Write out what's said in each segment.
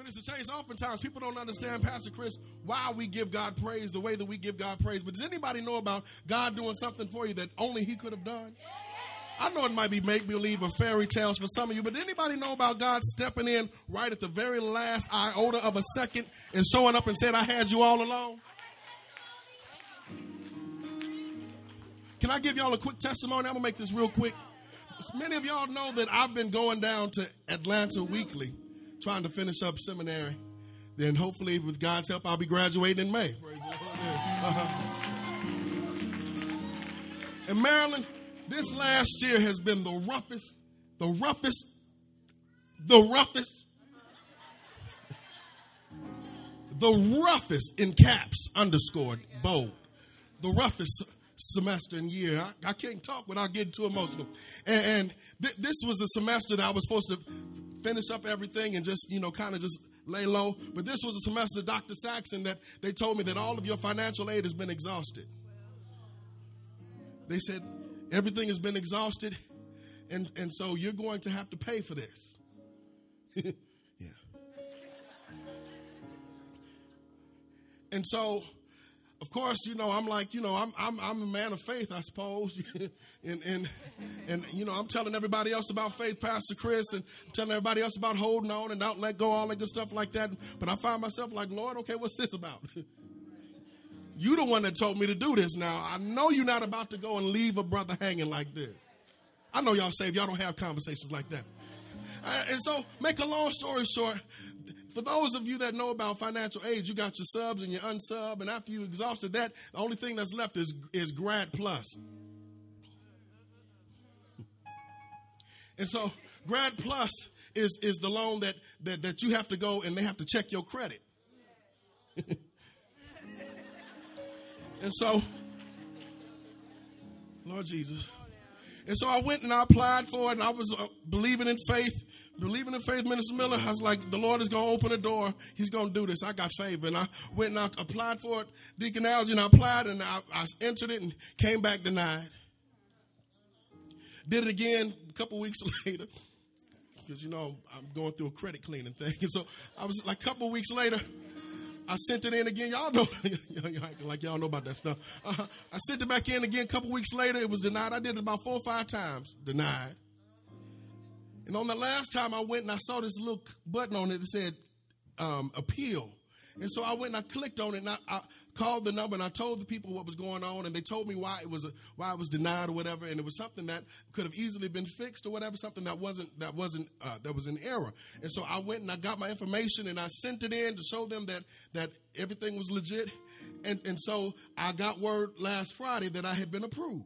Minister Chase, oftentimes people don't understand, Pastor Chris, why we give God praise the way that we give God praise. But does anybody know about God doing something for you that only He could have done? I know it might be make believe or fairy tales for some of you, but did anybody know about God stepping in right at the very last iota of a second and showing up and said, I had you all along? Can I give y'all a quick testimony? I'm going to make this real quick. Many of y'all know that I've been going down to Atlanta weekly trying to finish up seminary. Then hopefully, with God's help, I'll be graduating in May. In Maryland, this last year has been the roughest, the roughest, the roughest, the roughest in caps, underscored, bold, the roughest semester and year. I, I, can't talk without getting too emotional. And, and th- this was the semester that I was supposed to finish up everything and just, you know, kind of just lay low. But this was a semester, Dr. Saxon, that they told me that all of your financial aid has been exhausted. They said everything has been exhausted, and, and so you're going to have to pay for this. yeah. And so of course, you know, I'm like, you know, I'm I'm I'm a man of faith, I suppose. and and and you know, I'm telling everybody else about faith, Pastor Chris, and I'm telling everybody else about holding on and don't let go, all that good stuff like that. But I find myself like, Lord, okay, what's this about? you the one that told me to do this now. I know you're not about to go and leave a brother hanging like this. I know y'all saved, y'all don't have conversations like that. Uh, and so, make a long story short, for those of you that know about financial aid, you got your subs and your unsub, and after you exhausted that, the only thing that's left is, is Grad Plus. And so Grad Plus is, is the loan that, that, that you have to go and they have to check your credit. and so, Lord Jesus. And so I went and I applied for it, and I was uh, believing in faith, believing in faith, Minister Miller. I was like, the Lord is going to open a door. He's going to do this. I got favor. And I went and I applied for it, Deacon Algie, and I applied, and I, I entered it and came back denied. Did it again a couple weeks later because, you know, I'm going through a credit cleaning thing. And so I was like a couple weeks later, I sent it in again. Y'all know, y'all like y'all know about that stuff. Uh, I sent it back in again a couple weeks later. It was denied. I did it about four or five times. Denied. And on the last time I went and I saw this little button on it that said um, appeal. And so I went and I clicked on it and I, I, called the number and I told the people what was going on and they told me why it was why it was denied or whatever. And it was something that could have easily been fixed or whatever something that wasn't that wasn't uh, that was an error. And so I went and I got my information and I sent it in to show them that that everything was legit. And and so I got word last Friday that I had been approved.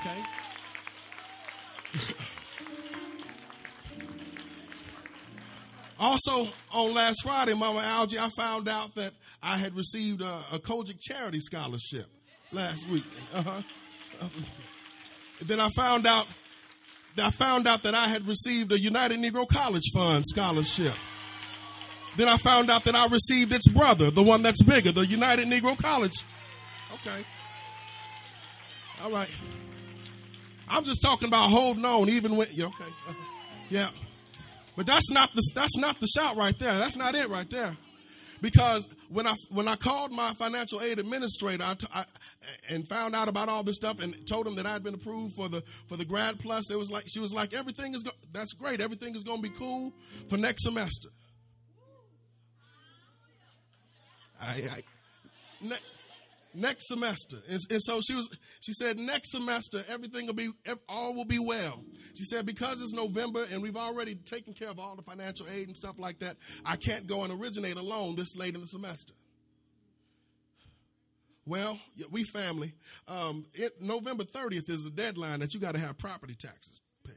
Okay Also, on last Friday, Mama Algie, I found out that I had received a, a COGIC charity scholarship last week. Uh-huh. Uh, then I found out I found out that I had received a United Negro College Fund scholarship. Then I found out that I received its brother, the one that's bigger, the United Negro College. Okay. All right. I'm just talking about holding on, even when. Yeah, okay. Uh, yeah. But that's not the that's not the shout right there. That's not it right there. Because when I when I called my financial aid administrator I, I, and found out about all this stuff and told him that I had been approved for the for the grad plus, it was like she was like everything is go- that's great. Everything is going to be cool for next semester. I, I ne- next semester. And, and, so she was. She said next semester everything will be all will be well. She said because it's November and we've already taken care of all the financial aid and stuff like that. I can't go and originate a loan this late in the semester. Well, we family. Um, it, November 30th is the deadline that you got to have property taxes paid.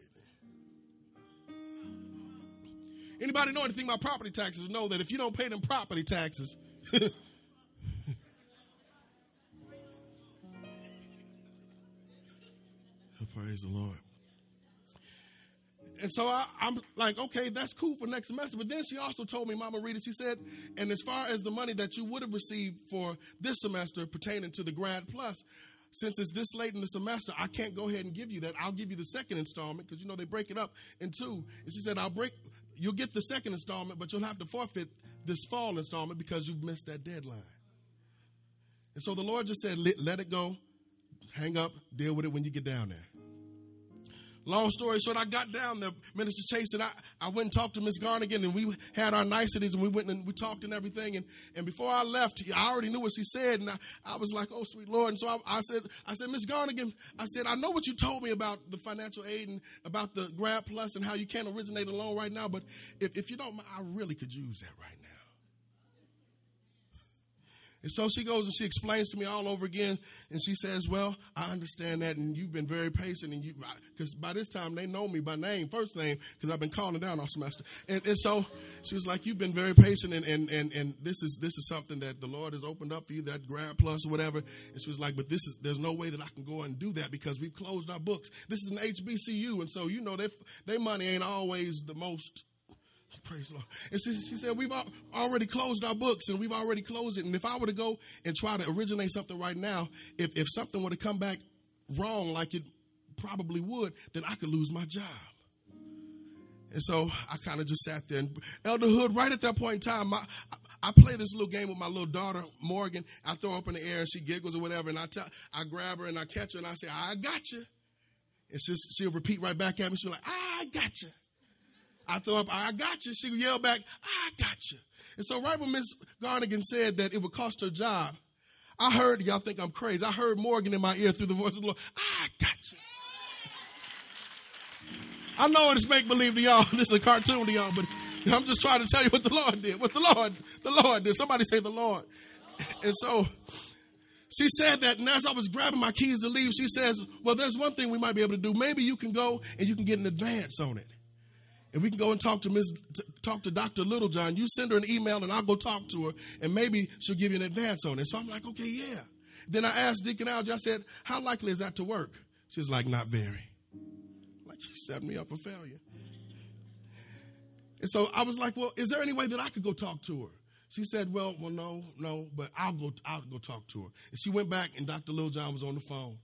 Anybody know anything about property taxes know that if you don't pay them property taxes, Praise the Lord. And so I, am like, okay, that's cool for next semester. But then she also told me, Mama Rita, she said, and as far as the money that you would have received for this semester pertaining to the Grad Plus, since it's this late in the semester, I can't go ahead and give you that. I'll give you the second installment because you know they break it up in two. And she said, I'll break you'll get the second installment, but you'll have to forfeit this fall installment because you've missed that deadline. And so the Lord just said, let, let it go, hang up, deal with it when you get down there. Long story short, I got down there, Minister Chase, and I, I went and talked to Miss Garnigan, and we had our niceties, and we went and we talked and everything. And, and before I left, I already knew what she said, and I, I was like, "Oh, sweet Lord!" And so I, I said, "I said, Miss Garnigan, I said, I know what you told me about the financial aid and about the Grad Plus and how you can't originate a loan right now, but if, if you don't, I really could use that right now." And so she goes and she explains to me all over again, and she says, "Well, I understand that, and you've been very patient, and you because by this time they know me by name, first name, because I've been calling down all semester." And, and so she was like, "You've been very patient, and, and and and this is this is something that the Lord has opened up for you, that grad plus or whatever." And she was like, "But this is there's no way that I can go and do that because we've closed our books. This is an HBCU, and so you know they their money ain't always the most." Praise the Lord. And she, she said, We've already closed our books and we've already closed it. And if I were to go and try to originate something right now, if, if something were to come back wrong like it probably would, then I could lose my job. And so I kind of just sat there. And Elder Hood, right at that point in time, my, I play this little game with my little daughter, Morgan. I throw her up in the air and she giggles or whatever. And I, tell, I grab her and I catch her and I say, I got you. And she'll, she'll repeat right back at me. She'll be like, I got you. I throw up, I got you. She would yell back, I got you. And so right when Miss Garnigan said that it would cost her job, I heard, y'all think I'm crazy. I heard Morgan in my ear through the voice of the Lord, I got you. I know it's make believe to y'all. This is a cartoon to y'all, but I'm just trying to tell you what the Lord did. What the Lord, the Lord did. Somebody say the Lord. And so she said that, and as I was grabbing my keys to leave, she says, Well, there's one thing we might be able to do. Maybe you can go and you can get an advance on it and we can go and talk to Ms. talk to Dr. Littlejohn. You send her an email and I'll go talk to her and maybe she'll give you an advance on it. So I'm like, okay, yeah. Then I asked Deacon Algie, I said, how likely is that to work? She's like, not very. Like she set me up for failure. And so I was like, well, is there any way that I could go talk to her? She said, well, well, no, no, but I'll go, I'll go talk to her. And she went back and Dr. Littlejohn was on the phone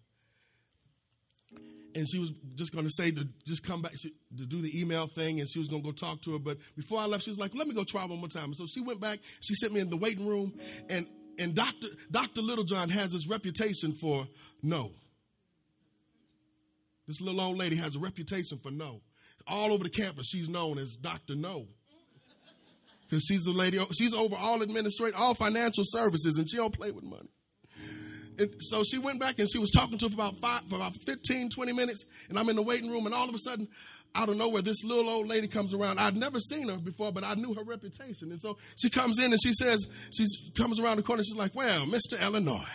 and she was just going to say to just come back to do the email thing, and she was going to go talk to her. But before I left, she was like, "Let me go try one more time." So she went back. She sent me in the waiting room, and and Doctor Doctor Littlejohn has this reputation for no. This little old lady has a reputation for no. All over the campus, she's known as Doctor No. Because she's the lady, she's over all administrative, all financial services, and she don't play with money. And so she went back and she was talking to him for about five, for about 15, 20 minutes. And I'm in the waiting room, and all of a sudden, out of nowhere, this little old lady comes around. I'd never seen her before, but I knew her reputation. And so she comes in and she says, she comes around the corner. She's like, Well, Mr. Illinois,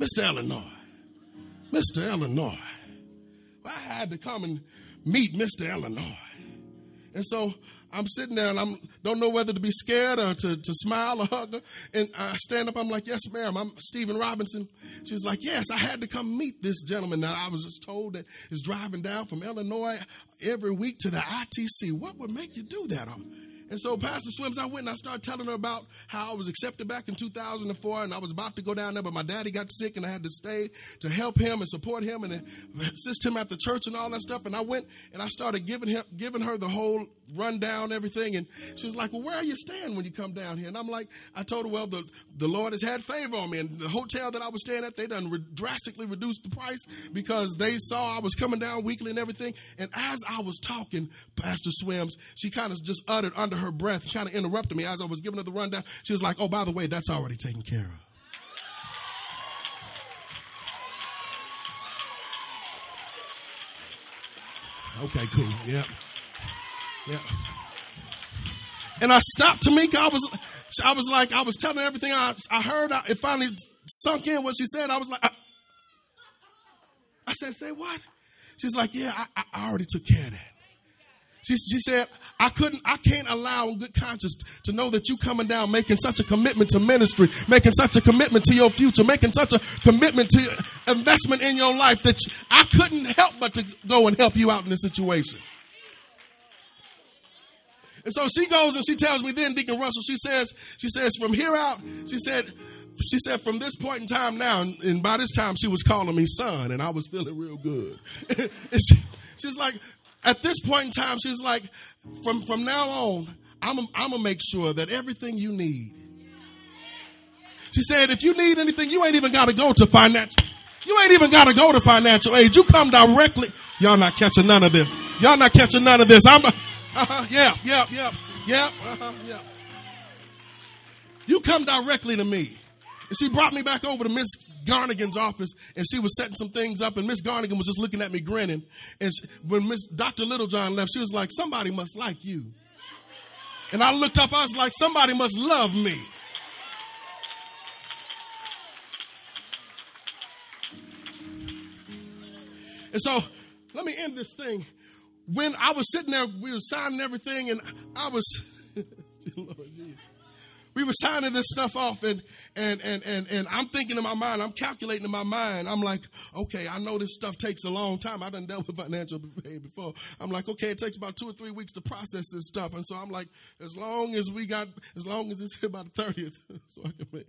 Mr. Illinois, Mr. Illinois. Well, I had to come and meet Mr. Illinois. And so I'm sitting there and I'm don't know whether to be scared or to, to smile or hug her. And I stand up, I'm like, Yes, ma'am, I'm Stephen Robinson. She's like, Yes, I had to come meet this gentleman that I was just told that is driving down from Illinois every week to the ITC. What would make you do that? And so Pastor Swims, I went and I started telling her about how I was accepted back in 2004 and I was about to go down there, but my daddy got sick and I had to stay to help him and support him and assist him at the church and all that stuff. And I went and I started giving him, giving her the whole rundown, everything. And she was like, well, where are you staying when you come down here? And I'm like, I told her, well, the, the Lord has had favor on me. And the hotel that I was staying at, they done re- drastically reduced the price because they saw I was coming down weekly and everything. And as I was talking, Pastor Swims, she kind of just uttered under her breath, kind of interrupted me as I was giving her the rundown. She was like, oh, by the way, that's already taken care of. Okay, cool. Yeah. Yeah. And I stopped Tamika. I was, I was like, I was telling everything I, I heard. I, it finally sunk in what she said. I was like, I, I said, say what? She's like, yeah, I, I already took care of that. She, she said, I couldn't, I can't allow in good conscience to know that you coming down making such a commitment to ministry, making such a commitment to your future, making such a commitment to investment in your life that you, I couldn't help but to go and help you out in this situation. And so she goes and she tells me then, Deacon Russell, she says, she says, from here out, she said, she said, from this point in time now, and by this time she was calling me son, and I was feeling real good. she, she's like, at this point in time, she's like, from, from now on, I'm I'm gonna make sure that everything you need. She said, if you need anything, you ain't even gotta go to financial. You ain't even gotta go to financial aid. You come directly. Y'all not catching none of this. Y'all not catching none of this. I'm, uh-huh, yeah, yeah, yeah, yeah, uh-huh, yeah. You come directly to me. And she brought me back over to Miss Garnigan's office, and she was setting some things up, and Miss Garnigan was just looking at me grinning. And she, when Miss Dr. Littlejohn left, she was like, "Somebody must like you." And I looked up, I was like, "Somebody must love me." And so, let me end this thing. When I was sitting there, we were signing everything, and I was. Lord Jesus we were signing this stuff off and and and and and I'm thinking in my mind, I'm calculating in my mind. I'm like, okay, I know this stuff takes a long time. I done dealt with financial aid before. I'm like, okay, it takes about two or three weeks to process this stuff. And so I'm like, as long as we got, as long as it's here by the 30th, so I can make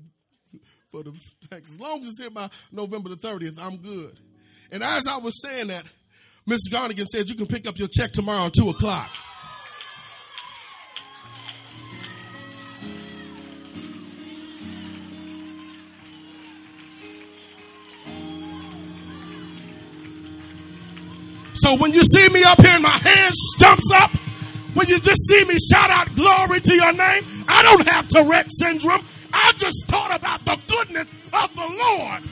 for the tax. As long as it's here by November the 30th, I'm good. And as I was saying that, Mr. Garnigan said, you can pick up your check tomorrow at 2 o'clock. So when you see me up here and my hand jumps up, when you just see me shout out glory to your name, I don't have Tourette syndrome. I just thought about the goodness of the Lord.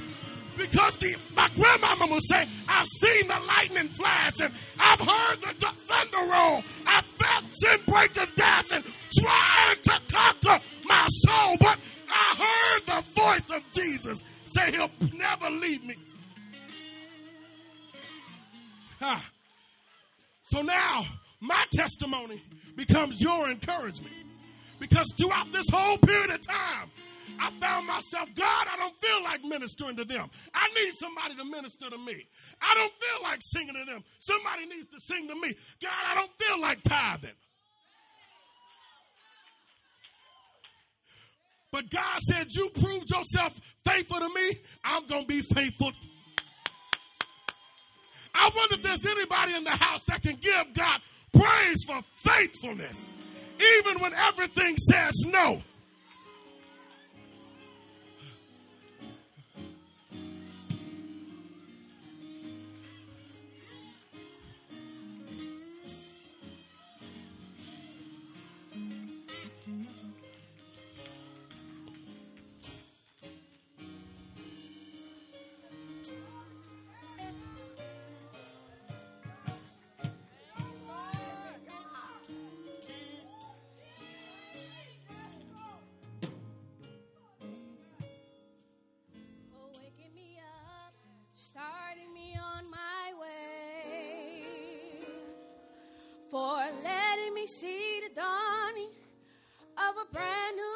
Because the, my grandmama would say, I've seen the lightning flash and I've heard the thunder roll. I felt sin breakers dancing, trying to conquer my soul. But I heard the voice of Jesus say he'll never leave me so now my testimony becomes your encouragement. Because throughout this whole period of time, I found myself, God, I don't feel like ministering to them. I need somebody to minister to me. I don't feel like singing to them. Somebody needs to sing to me. God, I don't feel like tithing. But God said, You proved yourself faithful to me. I'm going to be faithful I wonder if there's anybody in the house that can give God praise for faithfulness, even when everything says no. For letting me see the dawning of a brand new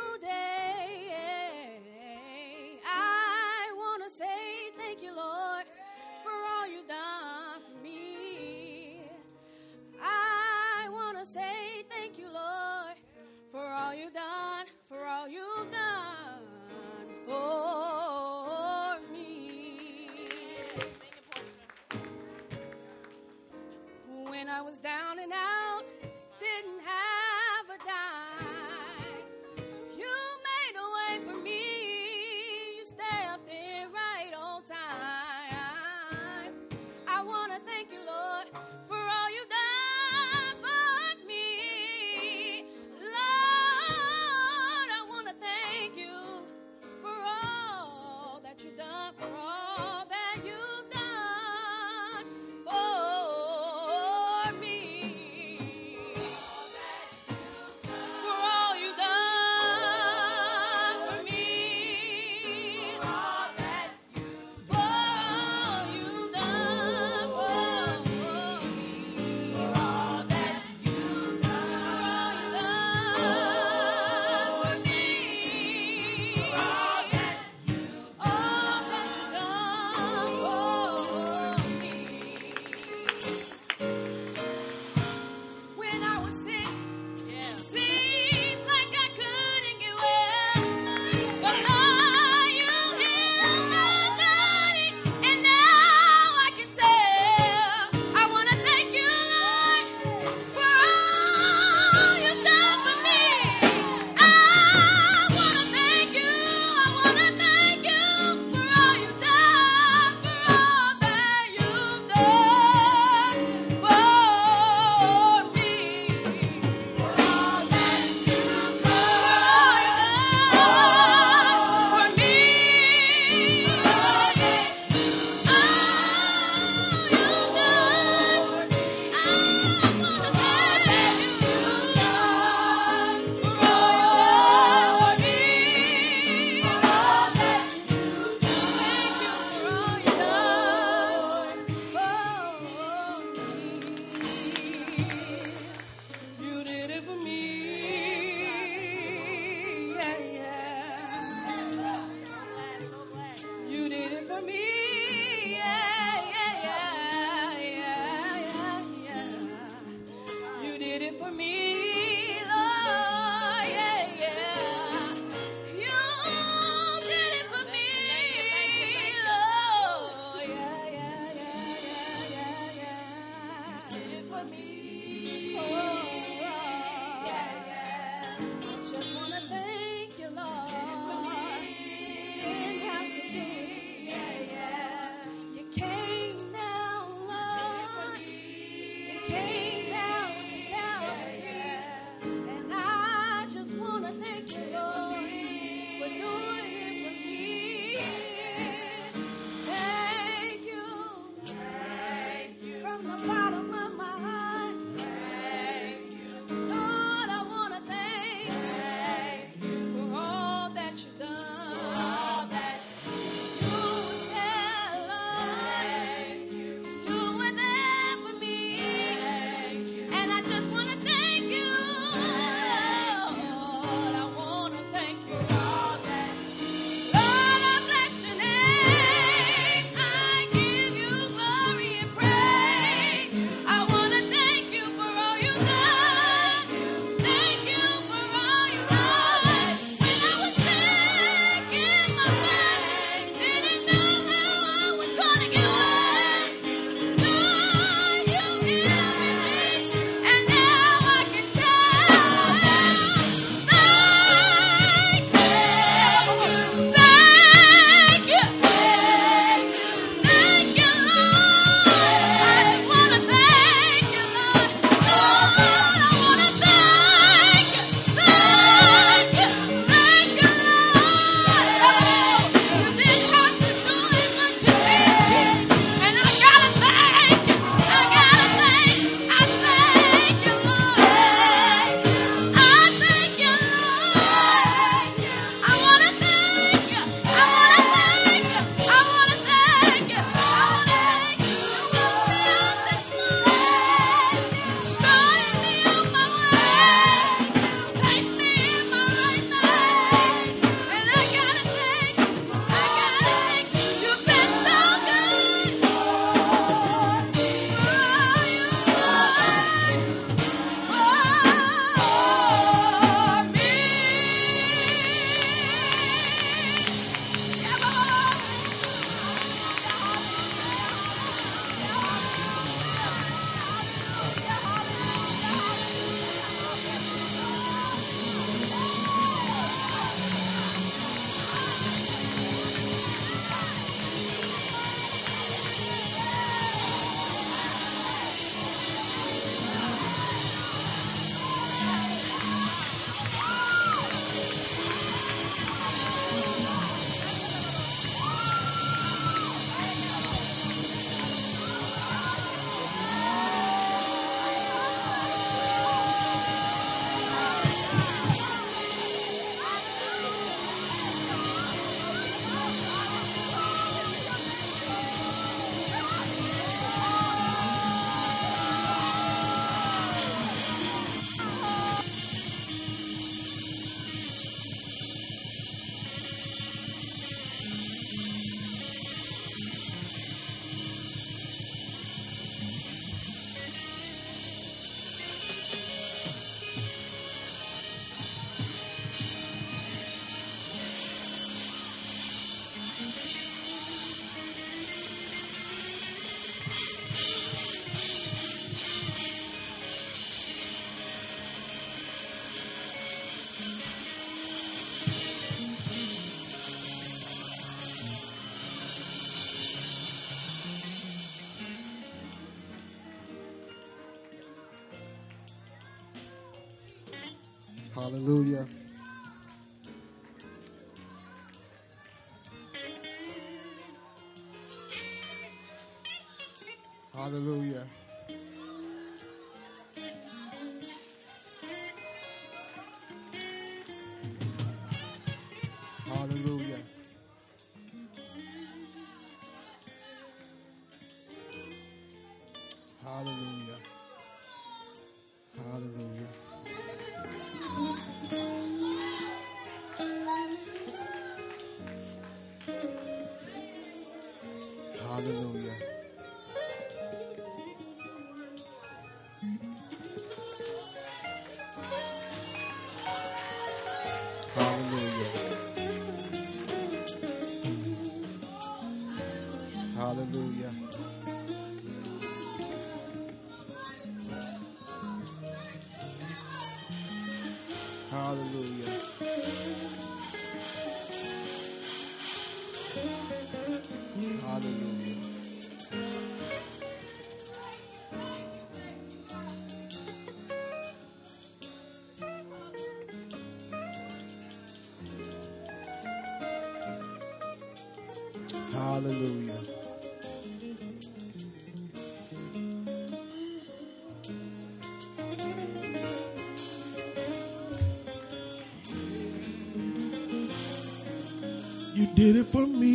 did it for me.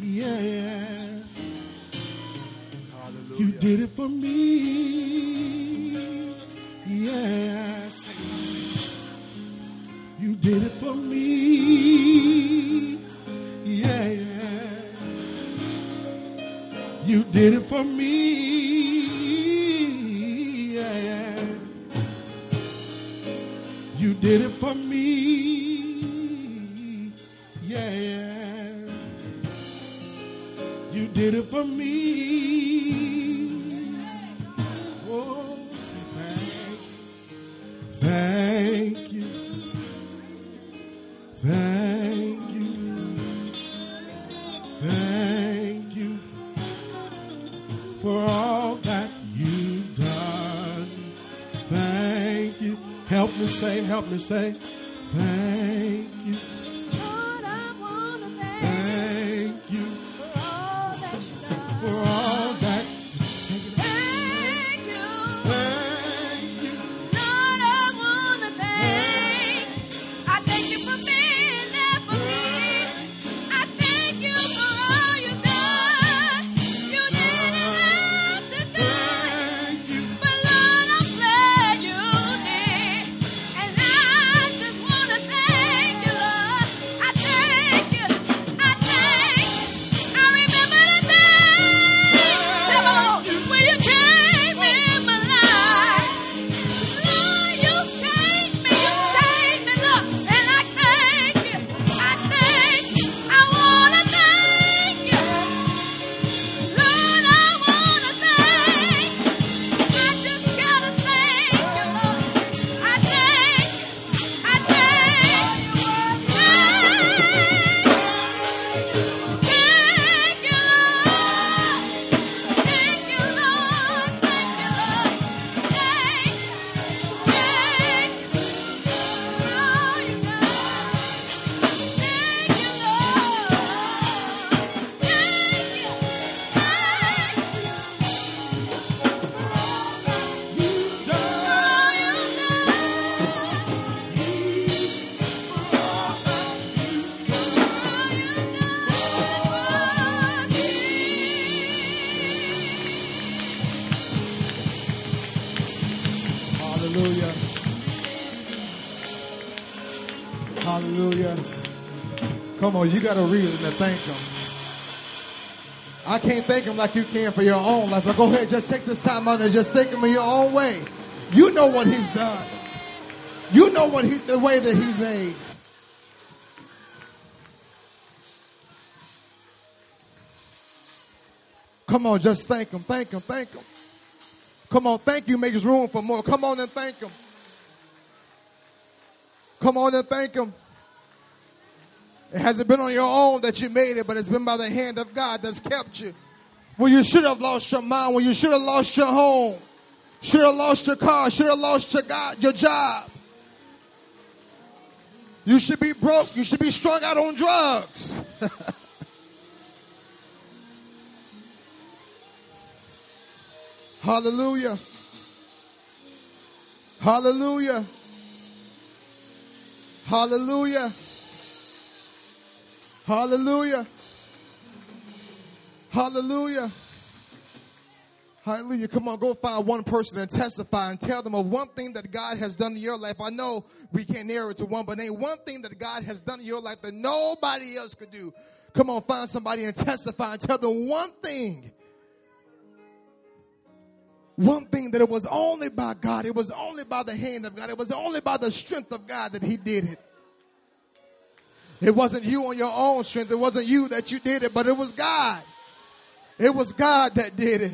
Yeah. Hallelujah. You did it for me. Yes. You did it for me. Yeah. You did it for me. Yeah. You did it for me. Yeah. You did it for me. Oh, thank you. Thank you. Thank you for all that you've done. Thank you. Help me say, help me say, Come on, you got a reason to thank him. I can't thank him like you can for your own life. But go ahead, just take this time out and just thank him in your own way. You know what he's done. You know what he, the way that he's made. Come on, just thank him, thank him, thank him. Come on, thank you makes room for more. Come on and thank him. Come on and thank him. It hasn't been on your own that you made it, but it's been by the hand of God that's kept you. When you should have lost your mind, when you should have lost your home, Should have lost your car. Should have lost your, God, your job. You should be broke. You should be strung out on drugs. Hallelujah. Hallelujah. Hallelujah. Hallelujah. Hallelujah. Hallelujah. Come on, go find one person and testify and tell them of one thing that God has done in your life. I know we can't narrow it to one, but name one thing that God has done in your life that nobody else could do. Come on, find somebody and testify and tell them one thing. One thing that it was only by God, it was only by the hand of God, it was only by the strength of God that He did it. It wasn't you on your own strength, it wasn't you that you did it, but it was God. It was God that did it.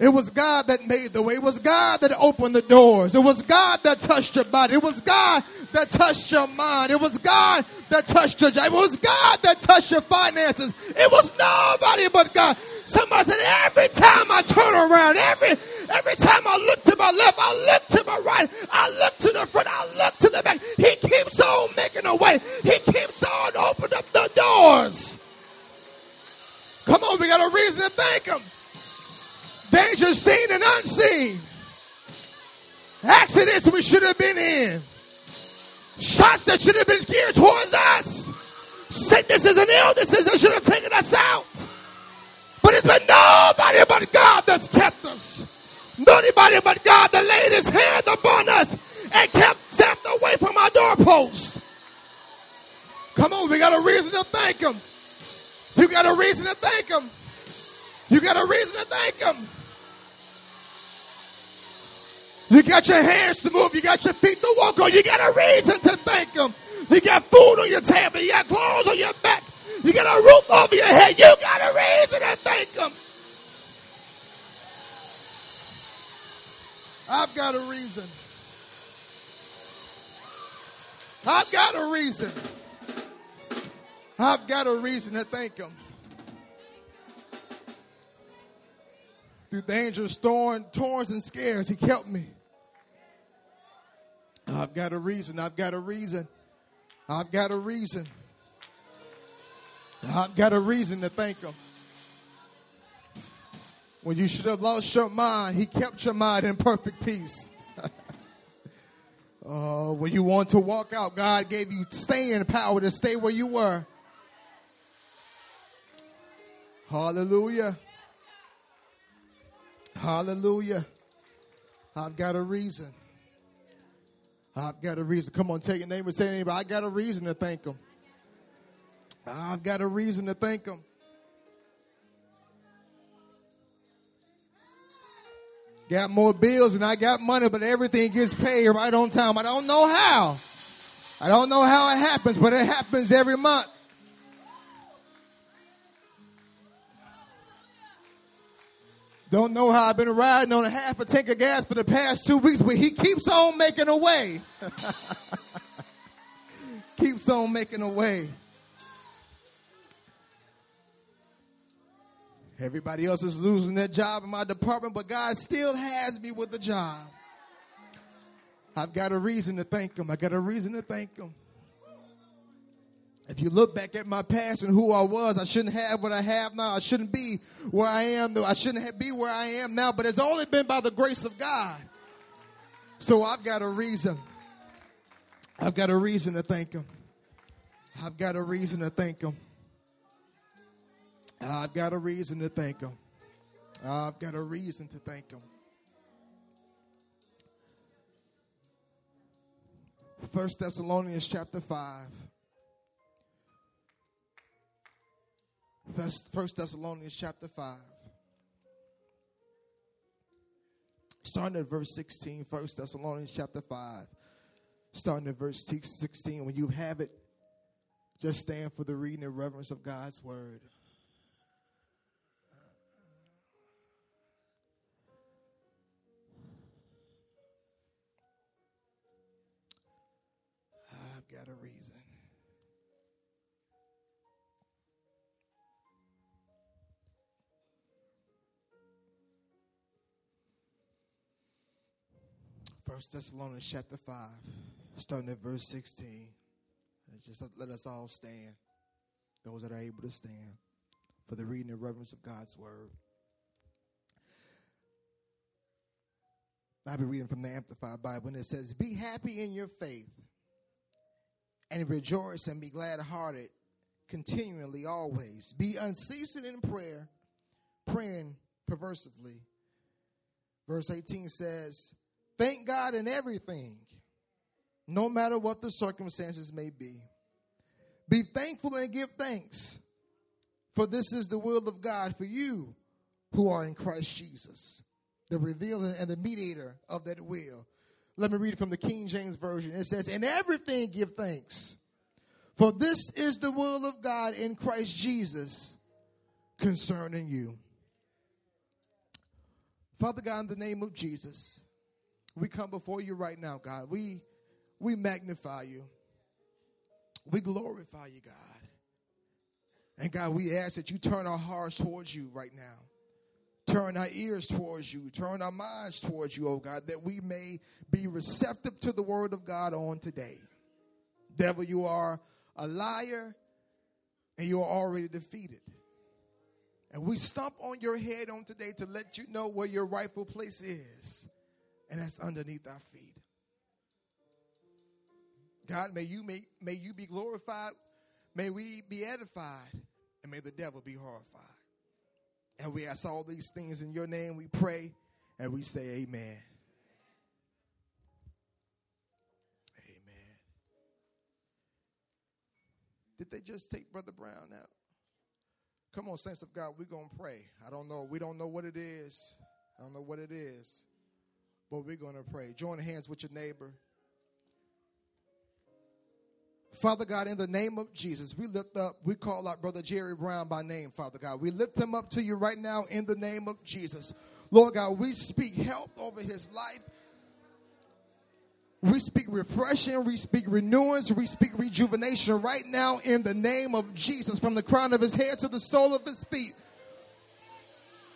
It was God that made the way. It was God that opened the doors. It was God that touched your body. It was God that touched your mind. It was God that touched your job. It was God that touched your finances. It was nobody but God. Somebody said, every time I turn around, every every time I look to my left, I look to my right, I look to the front, I look to the back. He keeps on making a way. He on, we got a reason to thank him. Danger seen and unseen. Accidents we should have been in. Shots that should have been geared towards us. Sicknesses and illnesses that should have taken us out. But it's been nobody but God that's kept us. Nobody but God that laid his hand upon us and kept death away from our doorpost. Come on, we got a reason to thank him. You got a reason to thank him. You got a reason to thank him. You got your hands to move. You got your feet to walk on. You got a reason to thank him. You got food on your table. You got clothes on your back. You got a roof over your head. You got a reason to thank him. I've got a reason. I've got a reason. I've got a reason to thank him. Through dangers, storm, torns, and scares, he kept me. I've got a reason. I've got a reason. I've got a reason. I've got a reason to thank him. When you should have lost your mind, he kept your mind in perfect peace. uh, when you want to walk out, God gave you staying power to stay where you were. Hallelujah. Hallelujah. I've got a reason. I've got a reason. Come on, take your and say anybody. I got a reason to thank him. I've got a reason to thank him. Got more bills and I got money, but everything gets paid right on time. I don't know how. I don't know how it happens, but it happens every month. Don't know how I've been riding on a half a tank of gas for the past two weeks, but he keeps on making a way. keeps on making a way. Everybody else is losing their job in my department, but God still has me with a job. I've got a reason to thank Him. I got a reason to thank Him. If you look back at my past and who I was, I shouldn't have what I have now. I shouldn't be where I am. Though. I shouldn't be where I am now. But it's only been by the grace of God. So I've got a reason. I've got a reason to thank Him. I've got a reason to thank Him. I've got a reason to thank Him. I've got a reason to thank Him. First Thessalonians chapter 5. First Thessalonians chapter 5. Starting at verse 16, First Thessalonians chapter 5. Starting at verse 16. When you have it, just stand for the reading and reverence of God's word. First Thessalonians chapter 5, starting at verse 16. Just let us all stand, those that are able to stand, for the reading and reverence of God's word. I'll be reading from the Amplified Bible, and it says, Be happy in your faith, and rejoice and be glad hearted continually, always. Be unceasing in prayer, praying perversively. Verse 18 says, Thank God in everything, no matter what the circumstances may be. Be thankful and give thanks, for this is the will of God for you who are in Christ Jesus, the revealer and the mediator of that will. Let me read from the King James Version. It says, In everything give thanks, for this is the will of God in Christ Jesus concerning you. Father God, in the name of Jesus, we come before you right now, God. We we magnify you. We glorify you, God. And God, we ask that you turn our hearts towards you right now. Turn our ears towards you. Turn our minds towards you, oh God, that we may be receptive to the word of God on today. Devil, you are a liar and you are already defeated. And we stomp on your head on today to let you know where your rightful place is, and that's underneath our feet. God, may you may, may you be glorified, may we be edified, and may the devil be horrified. And we ask all these things in your name. We pray and we say, Amen. Amen. Did they just take Brother Brown out? Come on, saints of God, we're going to pray. I don't know. We don't know what it is. I don't know what it is. But we're going to pray. Join hands with your neighbor. Father God, in the name of Jesus, we lift up, we call out Brother Jerry Brown by name, Father God. We lift him up to you right now in the name of Jesus. Lord God, we speak health over his life. We speak refreshing, we speak renewance, we speak rejuvenation right now in the name of Jesus, from the crown of his head to the sole of his feet.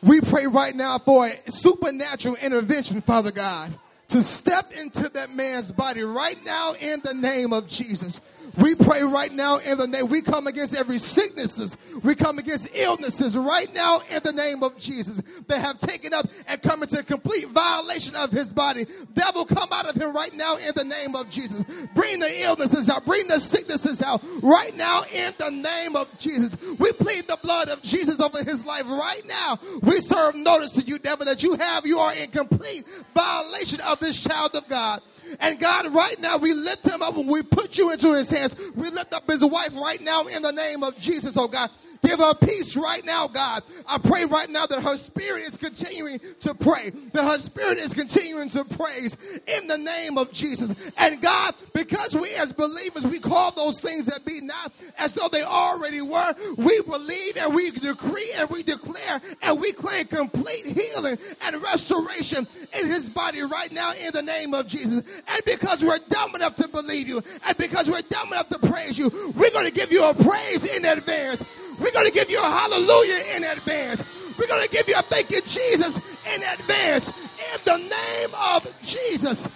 We pray right now for a supernatural intervention, Father God, to step into that man's body right now in the name of Jesus. We pray right now in the name. We come against every sicknesses. We come against illnesses right now in the name of Jesus that have taken up and come into complete violation of his body. Devil, come out of him right now in the name of Jesus. Bring the illnesses out. Bring the sicknesses out right now in the name of Jesus. We plead the blood of Jesus over his life right now. We serve notice to you, devil, that you have, you are in complete violation of this child of God. And God, right now, we lift him up and we put you into his hands. We lift up his wife right now in the name of Jesus, oh God. Give her peace right now, God. I pray right now that her spirit is continuing to pray, that her spirit is continuing to praise in the name of Jesus. And God, because we as believers, we call those things that be not as though they already were, we believe and we decree and we declare and we claim complete healing and restoration in his body right now in the name of Jesus. And because we're dumb enough to believe you, and because we're dumb enough to praise you, we're going to give you a praise in advance. We're going to give you a hallelujah in advance. We're going to give you a thank you, Jesus, in advance. In the name of Jesus.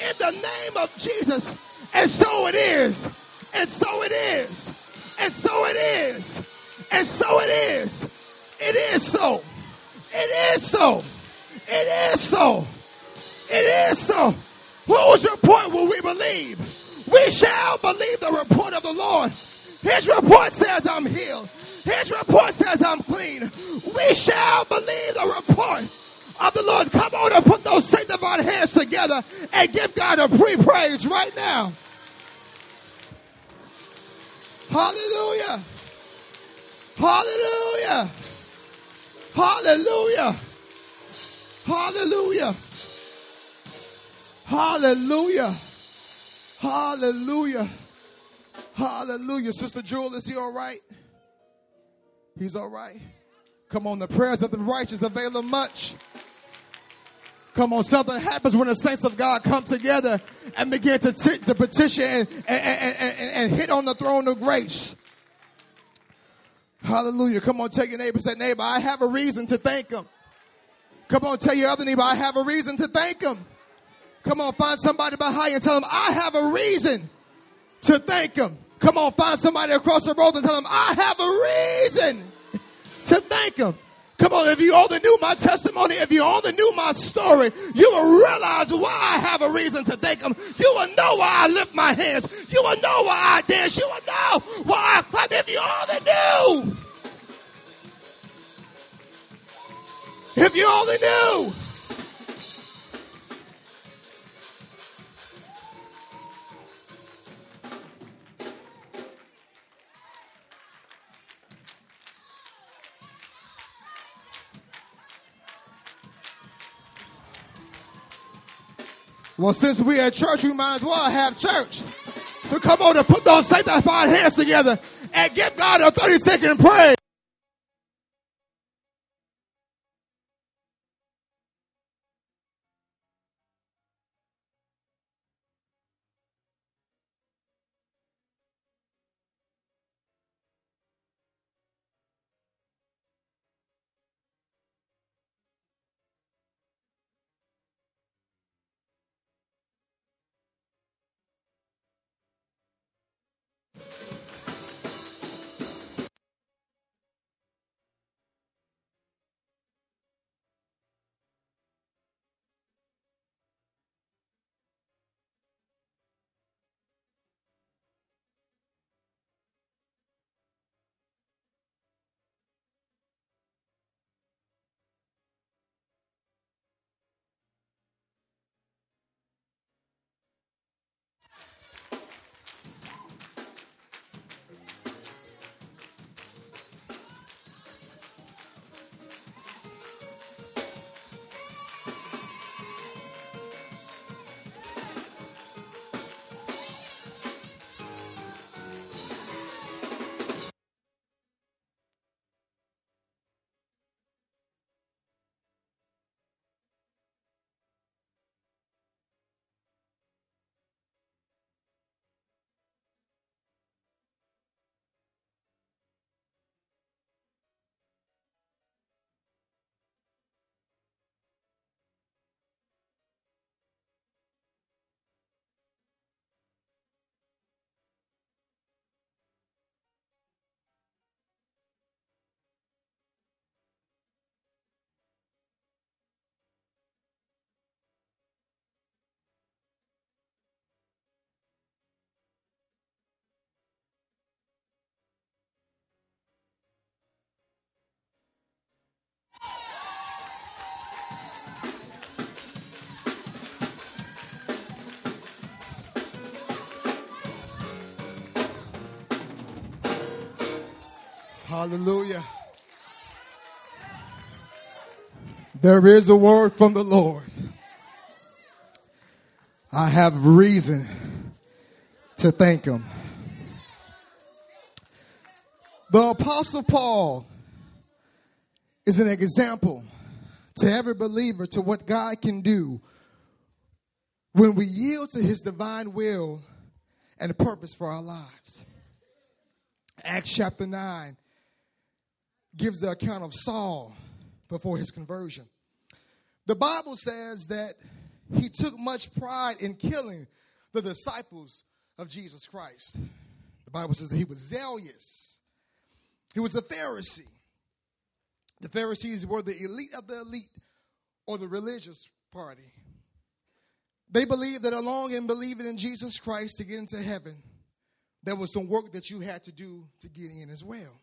In the name of Jesus. And so it is. And so it is. And so it is. And so it is. It is so. It is so. It is so. It is so. Whose report will we believe? We shall believe the report of the Lord. His report says I'm healed. His report says I'm clean. We shall believe the report of the Lord. Come on and put those sanctified hands together and give God a pre praise right now. Hallelujah. Hallelujah. Hallelujah. Hallelujah. Hallelujah. Hallelujah. Hallelujah. Sister Jewel, is he all right? He's all right. Come on, the prayers of the righteous avail much. Come on, something happens when the saints of God come together and begin to, t- to petition and, and, and, and, hit on the throne of grace. Hallelujah. Come on, tell your neighbor, say, neighbor, I have a reason to thank him. Come on, tell your other neighbor, I have a reason to thank him. Come on, find somebody behind you and tell them, I have a reason to thank him. Come on, find somebody across the road and tell them, I have a reason to thank him. Come on, if you only knew my testimony, if you only knew my story, you will realize why I have a reason to thank him. You will know why I lift my hands. You will know why I dance. You will know why I clap if you only knew. If you only knew. Well, since we at church, we might as well have church. So come on and put those sanctified hands together and give God a 30 second praise. Hallelujah. There is a word from the Lord. I have reason to thank him. The Apostle Paul is an example to every believer to what God can do when we yield to his divine will and purpose for our lives. Acts chapter 9 gives the account of Saul before his conversion. The Bible says that he took much pride in killing the disciples of Jesus Christ. The Bible says that he was zealous, he was a Pharisee. The Pharisees were the elite of the elite or the religious party. They believed that along in believing in Jesus Christ to get into heaven, there was some work that you had to do to get in as well.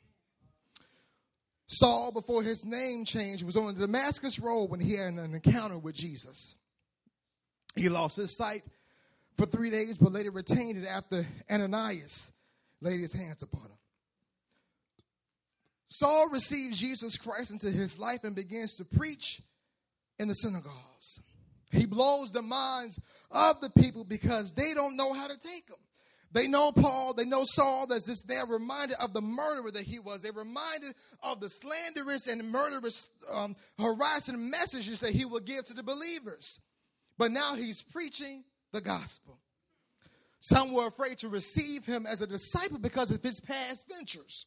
Saul, before his name changed, was on the Damascus Road when he had an encounter with Jesus. He lost his sight for three days, but later retained it after Ananias laid his hands upon him. Saul receives Jesus Christ into his life and begins to preach in the synagogues. He blows the minds of the people because they don't know how to take him. They know Paul, they know Saul. There's this, they're reminded of the murderer that he was. They're reminded of the slanderous and murderous, um, harassing messages that he would give to the believers. But now he's preaching the gospel. Some were afraid to receive him as a disciple because of his past ventures.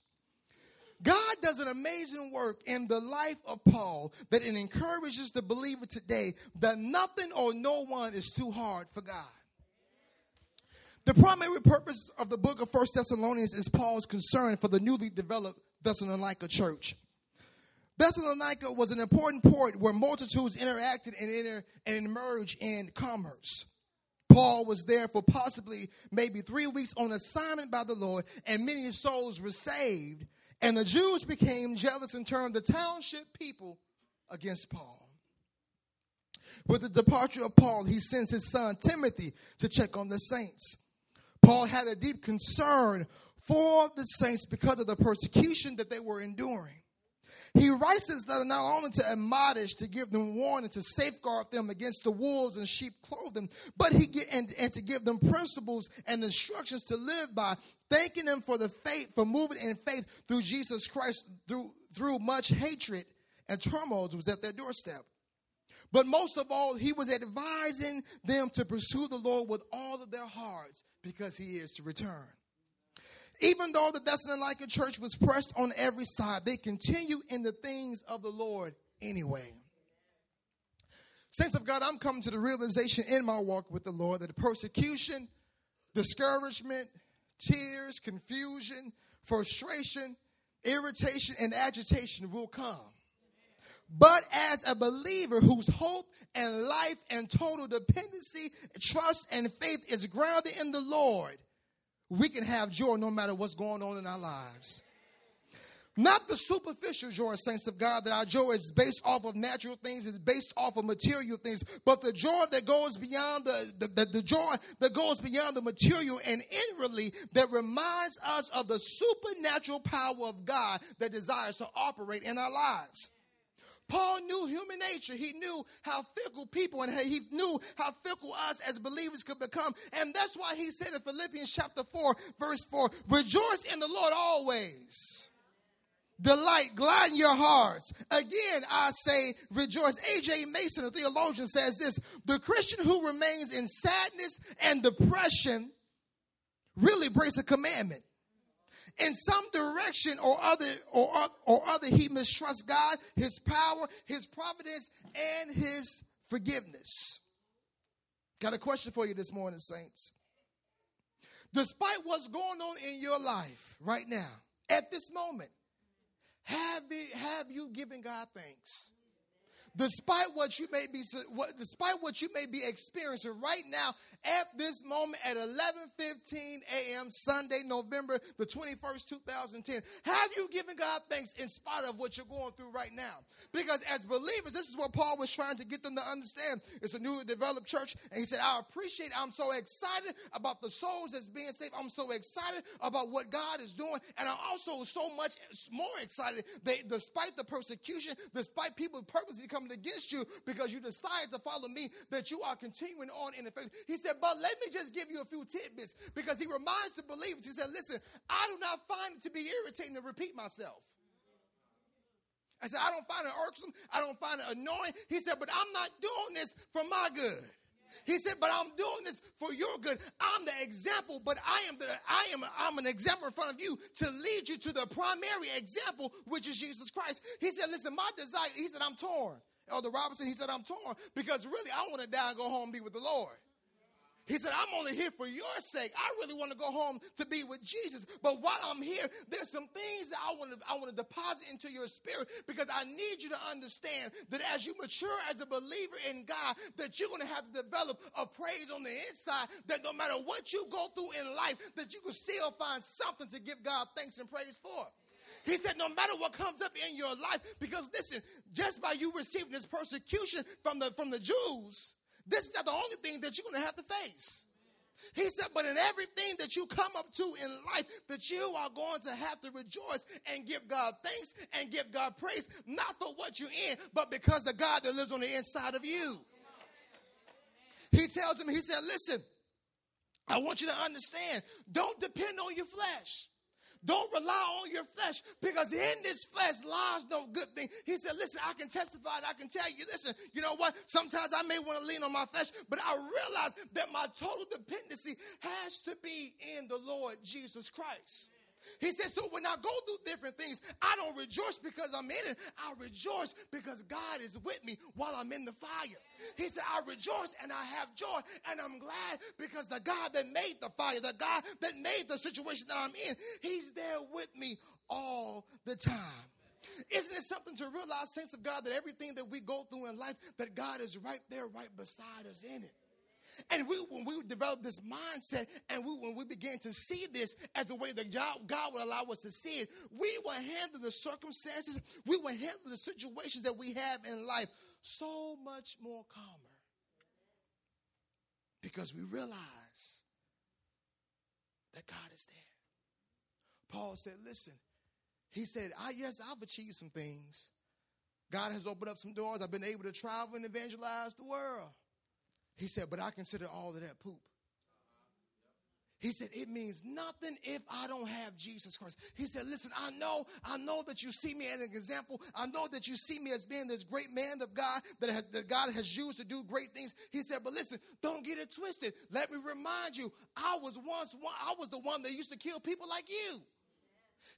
God does an amazing work in the life of Paul that it encourages the believer today that nothing or no one is too hard for God. The primary purpose of the book of First Thessalonians is Paul's concern for the newly developed Thessalonica church. Thessalonica was an important port where multitudes interacted and, inter- and emerged in commerce. Paul was there for possibly maybe three weeks on assignment by the Lord, and many souls were saved. And the Jews became jealous and turned the township people against Paul. With the departure of Paul, he sends his son Timothy to check on the saints. Paul had a deep concern for the saints because of the persecution that they were enduring. He writes this letter not only to admonish, to give them warning, to safeguard them against the wolves and sheep clothing, but he get and, and to give them principles and instructions to live by, thanking them for the faith, for moving in faith through Jesus Christ, through through much hatred and turmoil was at their doorstep. But most of all, he was advising them to pursue the Lord with all of their hearts because he is to return. Even though the Thessalonica church was pressed on every side, they continue in the things of the Lord anyway. Saints of God, I'm coming to the realization in my walk with the Lord that persecution, discouragement, tears, confusion, frustration, irritation, and agitation will come. But as a believer whose hope and life and total dependency, trust, and faith is grounded in the Lord, we can have joy no matter what's going on in our lives. Not the superficial joy, saints of God, that our joy is based off of natural things, is based off of material things, but the joy that goes beyond the, the, the, the joy that goes beyond the material and inwardly that reminds us of the supernatural power of God that desires to operate in our lives. Paul knew human nature. He knew how fickle people and he knew how fickle us as believers could become. And that's why he said in Philippians chapter 4, verse 4, rejoice in the Lord always. Delight, gladden your hearts. Again, I say rejoice. A.J. Mason, a theologian, says this the Christian who remains in sadness and depression really breaks a commandment in some direction or other or, or other he mistrusts God, his power, his providence, and his forgiveness. Got a question for you this morning, saints. Despite what's going on in your life right now, at this moment, have, it, have you given God thanks? Despite what you may be what, despite what you may be experiencing right now at this moment at 11:15 a.m. Sunday, November the 21st, 2010. Have you given God thanks in spite of what you're going through right now? Because as believers, this is what Paul was trying to get them to understand. It's a newly developed church, and he said, "I appreciate. I'm so excited about the souls that's being saved. I'm so excited about what God is doing, and I'm also so much more excited that despite the persecution, despite people purposely coming coming against you because you decided to follow me, that you are continuing on in the faith. He said, But let me just give you a few tidbits because he reminds the believers, he said, Listen, I do not find it to be irritating to repeat myself. I said, I don't find it irksome. I don't find it annoying. He said, but I'm not doing this for my good. He said, but I'm doing this for your good. I'm the example, but I am the I am I'm an example in front of you to lead you to the primary example, which is Jesus Christ. He said, listen, my desire, he said, I'm torn. Elder Robinson, he said, I'm torn because really I want to die and go home and be with the Lord. He said, I'm only here for your sake. I really want to go home to be with Jesus. But while I'm here, there's some things that I want to I want to deposit into your spirit because I need you to understand that as you mature as a believer in God, that you're going to have to develop a praise on the inside that no matter what you go through in life, that you can still find something to give God thanks and praise for. He said, no matter what comes up in your life, because listen, just by you receiving this persecution from the from the Jews, this is not the only thing that you're gonna have to face. He said, but in everything that you come up to in life, that you are going to have to rejoice and give God thanks and give God praise, not for what you're in, but because the God that lives on the inside of you. He tells him, he said, listen, I want you to understand, don't depend on your flesh. Don't rely on your flesh because in this flesh lies no good thing. He said, Listen, I can testify I can tell you, listen, you know what? Sometimes I may want to lean on my flesh, but I realize that my total dependency has to be in the Lord Jesus Christ. He said, so when I go through different things, I don't rejoice because I'm in it. I rejoice because God is with me while I'm in the fire. He said, I rejoice and I have joy and I'm glad because the God that made the fire, the God that made the situation that I'm in, He's there with me all the time. Isn't it something to realize, saints of God, that everything that we go through in life, that God is right there, right beside us in it? And we, when we develop this mindset and we, when we begin to see this as the way that God, God will allow us to see it, we will handle the circumstances, we will handle the situations that we have in life so much more calmer. Because we realize that God is there. Paul said, Listen, he said, I, Yes, I've achieved some things. God has opened up some doors. I've been able to travel and evangelize the world. He said, but I consider all of that poop. He said, it means nothing if I don't have Jesus Christ. He said, listen, I know, I know that you see me as an example. I know that you see me as being this great man of God that has, that God has used to do great things. He said, but listen, don't get it twisted. Let me remind you, I was once one, I was the one that used to kill people like you.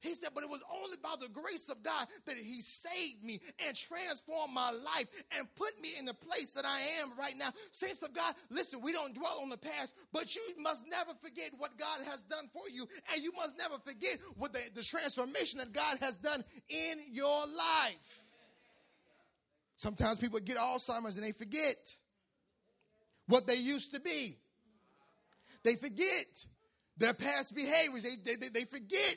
He said, but it was only by the grace of God that He saved me and transformed my life and put me in the place that I am right now. Saints of God, listen, we don't dwell on the past, but you must never forget what God has done for you. And you must never forget what the, the transformation that God has done in your life. Sometimes people get Alzheimer's and they forget what they used to be. They forget their past behaviors. They, they, they forget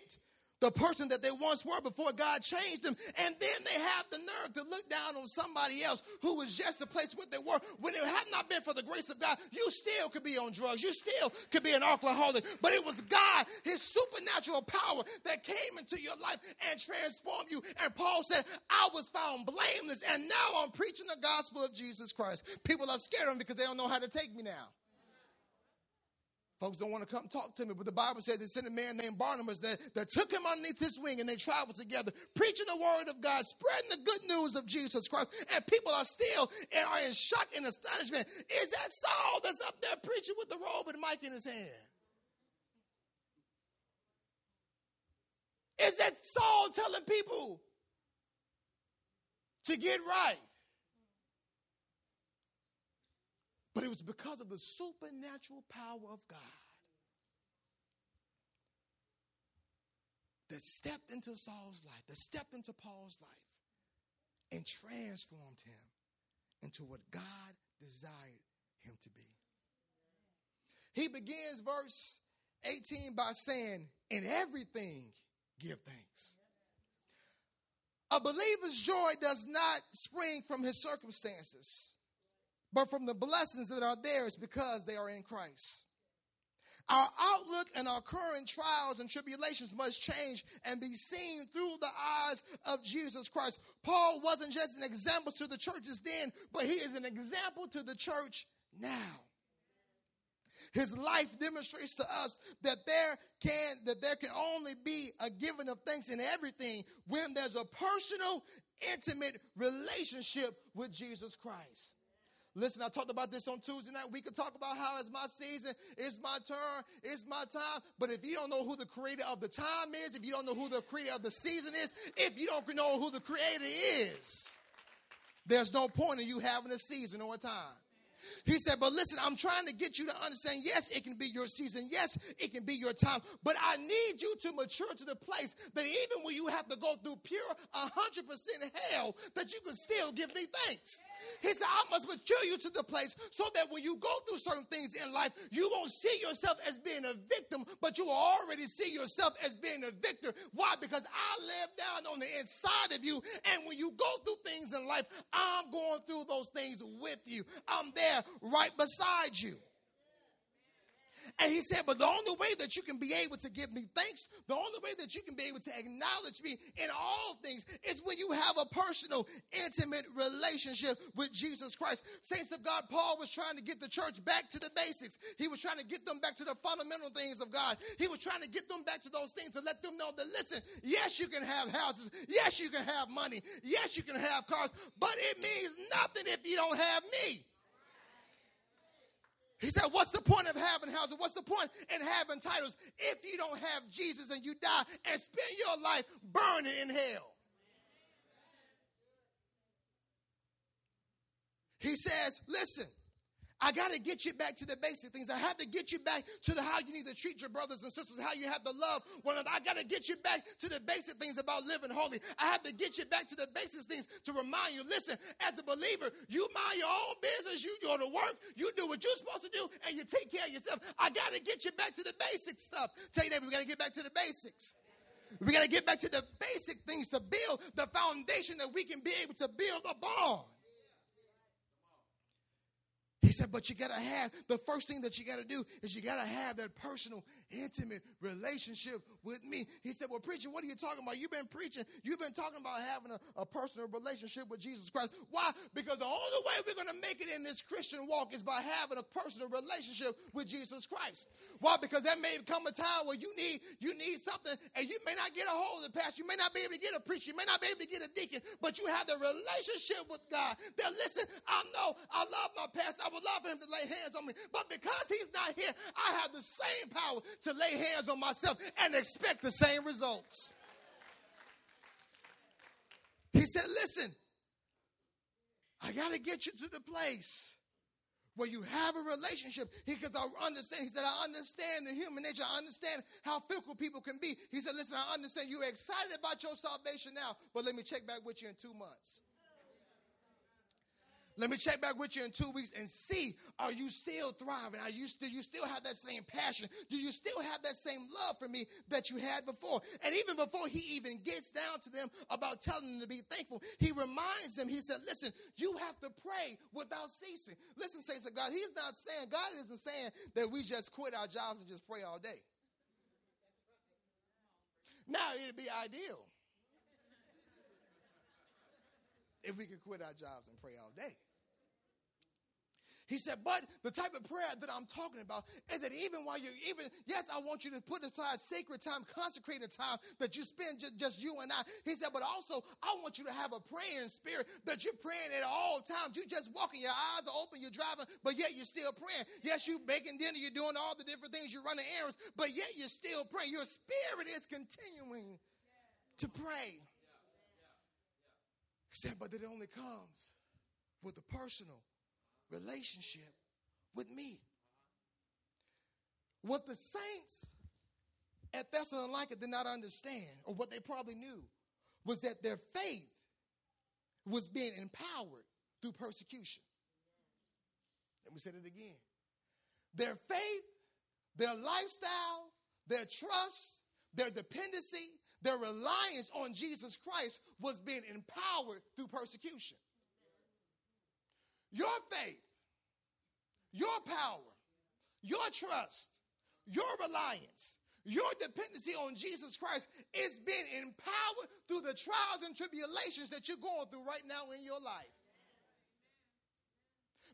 the person that they once were before God changed them. And then they have the nerve to look down on somebody else who was just the place where they were. When it had not been for the grace of God, you still could be on drugs. You still could be an alcoholic. But it was God, his supernatural power that came into your life and transformed you. And Paul said, I was found blameless. And now I'm preaching the gospel of Jesus Christ. People are scared of me because they don't know how to take me now. Folks don't want to come talk to me, but the Bible says they sent a man named Barnabas that, that took him underneath his wing and they traveled together, preaching the word of God, spreading the good news of Jesus Christ. And people are still and are in shock and astonishment. Is that Saul that's up there preaching with the robe and mic in his hand? Is that Saul telling people to get right? But it was because of the supernatural power of God that stepped into Saul's life, that stepped into Paul's life, and transformed him into what God desired him to be. He begins verse 18 by saying, In everything, give thanks. A believer's joy does not spring from his circumstances but from the blessings that are theirs because they are in Christ. Our outlook and our current trials and tribulations must change and be seen through the eyes of Jesus Christ. Paul wasn't just an example to the churches then, but he is an example to the church now. His life demonstrates to us that there can that there can only be a giving of thanks in everything when there's a personal, intimate relationship with Jesus Christ. Listen, I talked about this on Tuesday night. We could talk about how it's my season, it's my turn, it's my time. But if you don't know who the creator of the time is, if you don't know who the creator of the season is, if you don't know who the creator is, there's no point in you having a season or a time. He said, But listen, I'm trying to get you to understand yes, it can be your season. Yes, it can be your time. But I need you to mature to the place that even when you have to go through pure 100% hell, that you can still give me thanks. He said, I must mature you to the place so that when you go through certain things in life, you won't see yourself as being a victim, but you will already see yourself as being a victor. Why? Because I live down on the inside of you. And when you go through things in life, I'm going through those things with you. I'm there right beside you. And he said, But the only way that you can be able to give me thanks, the only way that you can be able to acknowledge me in all things is when you have a personal, intimate relationship with Jesus Christ. Saints of God, Paul was trying to get the church back to the basics. He was trying to get them back to the fundamental things of God. He was trying to get them back to those things to let them know that, listen, yes, you can have houses. Yes, you can have money. Yes, you can have cars. But it means nothing if you don't have me. He said, What's the point of having houses? What's the point in having titles if you don't have Jesus and you die and spend your life burning in hell? He says, Listen, I got to get you back to the basic things. I have to get you back to the how you need to treat your brothers and sisters, how you have to love one another. I got to get you back to the basic things about living holy. I have to get you back to the basic things to remind you. Listen, as a believer, you mind your own business. You go to work, you do what you're supposed to do, and you take care of yourself. I got to get you back to the basic stuff. Tell you that we got to get back to the basics. We got to get back to the basic things to build the foundation that we can be able to build upon. He said, but you got to have the first thing that you got to do is you got to have that personal, intimate relationship with me. He said, Well, preacher, what are you talking about? You've been preaching, you've been talking about having a, a personal relationship with Jesus Christ. Why? Because the only way we're going to make it in this Christian walk is by having a personal relationship with Jesus Christ. Why? Because there may come a time where you need you need something and you may not get a hold of the pastor, you may not be able to get a preacher, you may not be able to get a deacon, but you have the relationship with God. That listen, I know I love my pastor. I would love for him to lay hands on me. But because he's not here, I have the same power to lay hands on myself and expect the same results. He said, Listen, I got to get you to the place where you have a relationship. Because I understand, he said, I understand the human nature. I understand how fickle people can be. He said, Listen, I understand you're excited about your salvation now, but let me check back with you in two months. Let me check back with you in two weeks and see are you still thriving? Are you still you still have that same passion? Do you still have that same love for me that you had before? And even before he even gets down to them about telling them to be thankful, he reminds them, he said, Listen, you have to pray without ceasing. Listen, says to God, He's not saying, God isn't saying that we just quit our jobs and just pray all day. Now it'd be ideal if we could quit our jobs and pray all day. He said, but the type of prayer that I'm talking about is that even while you're even, yes, I want you to put aside sacred time, consecrated time that you spend just, just you and I. He said, but also I want you to have a praying spirit that you're praying at all times. You just walking, your eyes are open, you're driving, but yet you're still praying. Yes, you're making dinner, you're doing all the different things, you're running errands, but yet you're still praying. Your spirit is continuing to pray. He said, but it only comes with a personal relationship with me. What the saints at Thessalonica did not understand, or what they probably knew, was that their faith was being empowered through persecution. Let me say it again. Their faith, their lifestyle, their trust, their dependency, their reliance on Jesus Christ was being empowered through persecution. Your faith, your power, your trust, your reliance, your dependency on Jesus Christ is being empowered through the trials and tribulations that you're going through right now in your life.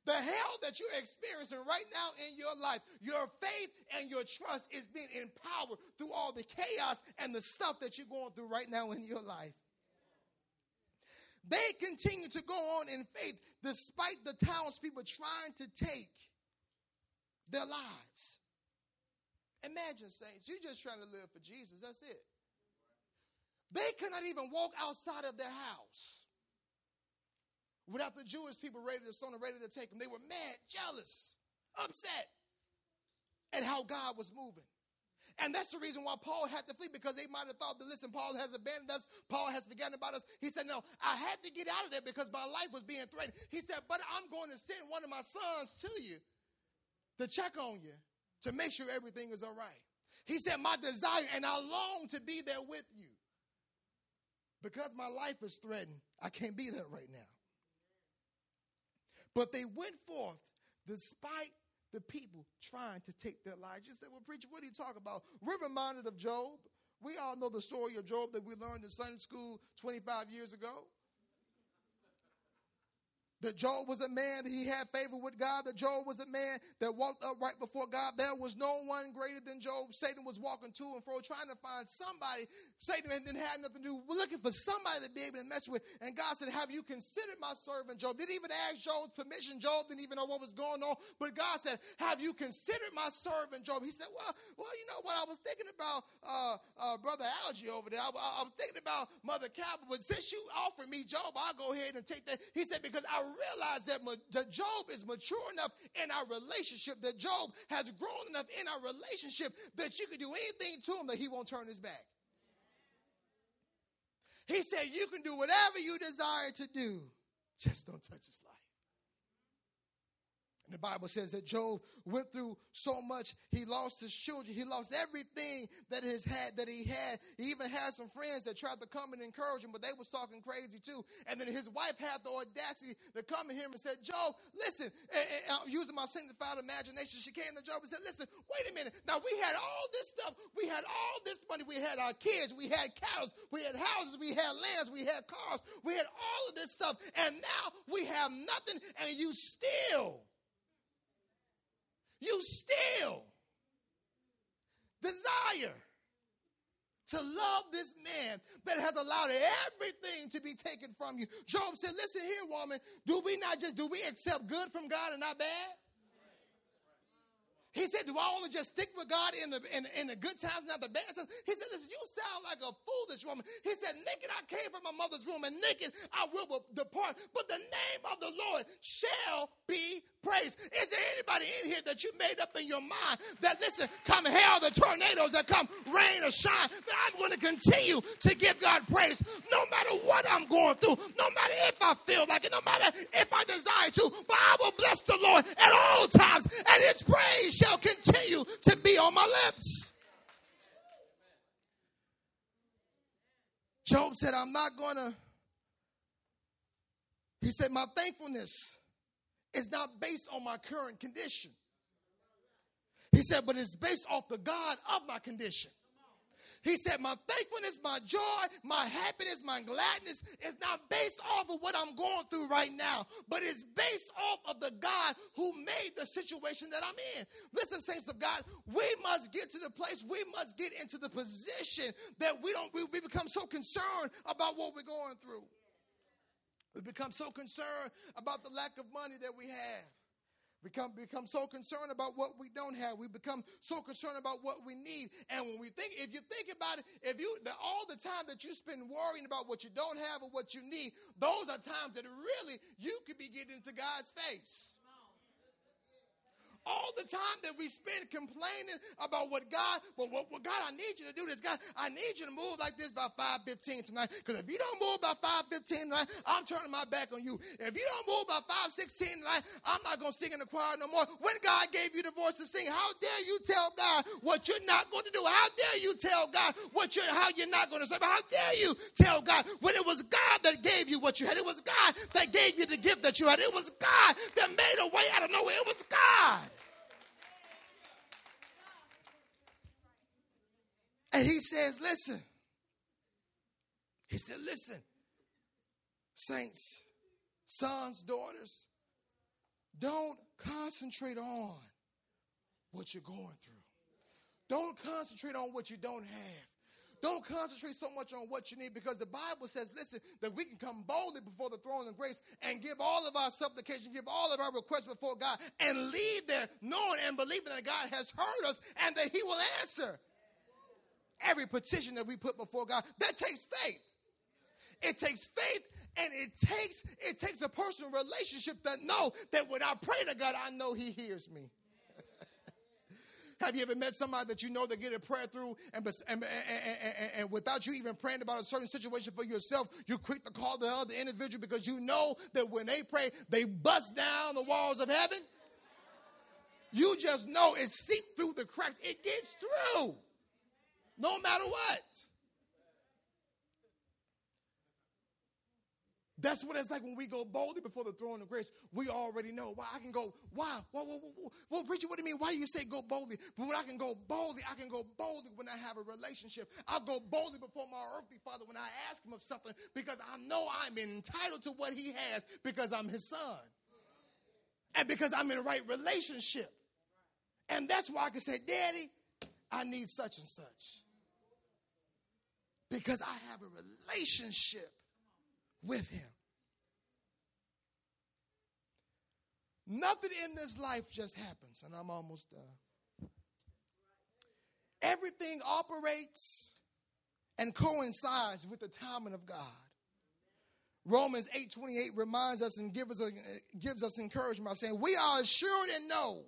The hell that you're experiencing right now in your life, your faith and your trust is being empowered through all the chaos and the stuff that you're going through right now in your life. They continue to go on in faith despite the townspeople trying to take their lives. Imagine, saints, you're just trying to live for Jesus. That's it. They could not even walk outside of their house without the Jewish people ready to stone and ready to take them. They were mad, jealous, upset at how God was moving. And that's the reason why Paul had to flee because they might have thought that, listen, Paul has abandoned us. Paul has forgotten about us. He said, no, I had to get out of there because my life was being threatened. He said, but I'm going to send one of my sons to you to check on you to make sure everything is all right. He said, my desire, and I long to be there with you. Because my life is threatened, I can't be there right now. But they went forth despite the people trying to take their lives. You said, well, preacher, what are you talking about? We're reminded of Job. We all know the story of Job that we learned in Sunday school 25 years ago. That Job was a man that he had favor with God, that Job was a man that walked upright before God. There was no one greater than Job. Satan was walking to and fro trying to find somebody. Satan didn't have nothing to do. We're looking for somebody to be able to mess with. And God said, Have you considered my servant Job? Didn't even ask Job's permission. Job didn't even know what was going on. But God said, Have you considered my servant Job? He said, Well, well, you know what? I was thinking about uh, uh, Brother Algie over there. I, I, was thinking about Mother Cabot. But since you offered me Job, I'll go ahead and take that. He said, Because I realize that, that Job is mature enough in our relationship, that Job has grown enough in our relationship that you can do anything to him that he won't turn his back. He said, You can do whatever you desire to do, just don't touch his life. And the Bible says that Job went through so much. He lost his children. He lost everything that his had that he had. He even had some friends that tried to come and encourage him, but they was talking crazy too. And then his wife had the audacity to come to him and said, "Job, listen." And, and, uh, using my sanctified imagination, she came to Job and said, "Listen, wait a minute. Now we had all this stuff. We had all this money. We had our kids. We had cows. We had houses. We had lands. We had cars. We had all of this stuff. And now we have nothing. And you still." You still desire to love this man that has allowed everything to be taken from you. Job said, Listen here, woman, do we not just do we accept good from God and not bad? He said, Do I only just stick with God in the, in, in the good times, not the bad times? He said, Listen, you sound like a foolish woman. He said, Naked I came from my mother's womb, and naked I will depart. But the name of the Lord shall be praised. Is there anybody in here that you made up in your mind that, listen, come hell, the tornadoes that come, rain or shine, that I'm going to continue to give God praise no matter what I'm going through, no matter if I feel like it, no matter if I desire to, but I will bless the Lord at all times, and his praise shall continue to be on my lips. Job said, I'm not going to. He said, My thankfulness is not based on my current condition. He said, but it's based off the God of my condition. He said, My thankfulness, my joy, my happiness, my gladness is not based off of what I'm going through right now, but it's based off of the God who made the situation that I'm in. Listen, saints of God, we must get to the place, we must get into the position that we don't, we, we become so concerned about what we're going through. We become so concerned about the lack of money that we have. We become, become so concerned about what we don't have. We become so concerned about what we need. And when we think, if you think about it, if you all the time that you spend worrying about what you don't have or what you need, those are times that really you could be getting into God's face all the time that we spend complaining about what God, well, what, what, God, I need you to do this. God, I need you to move like this by 515 tonight. Because if you don't move by 515 tonight, I'm turning my back on you. If you don't move by 516 tonight, I'm not going to sing in the choir no more. When God gave you the voice to sing, how dare you tell God what you're not going to do? How dare you tell God what you're, how you're not going to serve? How dare you tell God when it was God that gave you what you had? It was God that gave you the gift that you had. It was God that made a way out of nowhere. It was God. And he says, Listen. He said, Listen, saints, sons, daughters, don't concentrate on what you're going through. Don't concentrate on what you don't have. Don't concentrate so much on what you need because the Bible says, listen, that we can come boldly before the throne of grace and give all of our supplication, give all of our requests before God, and leave there knowing and believing that God has heard us and that He will answer every petition that we put before God. That takes faith. It takes faith and it takes it takes a personal relationship that know that when I pray to God, I know He hears me. Have you ever met somebody that you know that get a prayer through and, and, and, and, without you even praying about a certain situation for yourself, you're quick to call the other individual because you know that when they pray, they bust down the walls of heaven? You just know it seeped through the cracks. It gets through no matter what. That's what it's like when we go boldly before the throne of grace. We already know. Why I can go, why? Well, well, well, well, Richard, what do you mean? Why do you say go boldly? But when I can go boldly, I can go boldly when I have a relationship. I'll go boldly before my earthly father when I ask him of something because I know I'm entitled to what he has because I'm his son. And because I'm in the right relationship. And that's why I can say, Daddy, I need such and such. Because I have a relationship with him. Nothing in this life just happens, and I'm almost done. Everything operates and coincides with the timing of God. Romans 8:28 reminds us and gives us, uh, gives us encouragement by saying, We are assured and know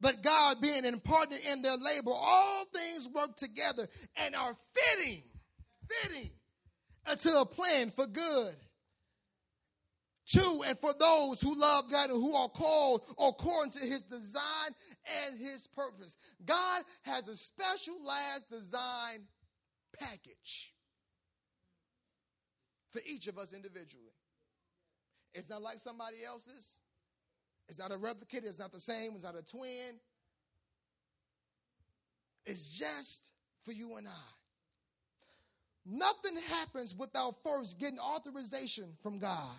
that God being in partner in their labor, all things work together and are fitting, fitting uh, unto a plan for good. To and for those who love God and who are called according to his design and his purpose. God has a special last design package for each of us individually. It's not like somebody else's. It's not a replicate. It's not the same. It's not a twin. It's just for you and I. Nothing happens without first getting authorization from God.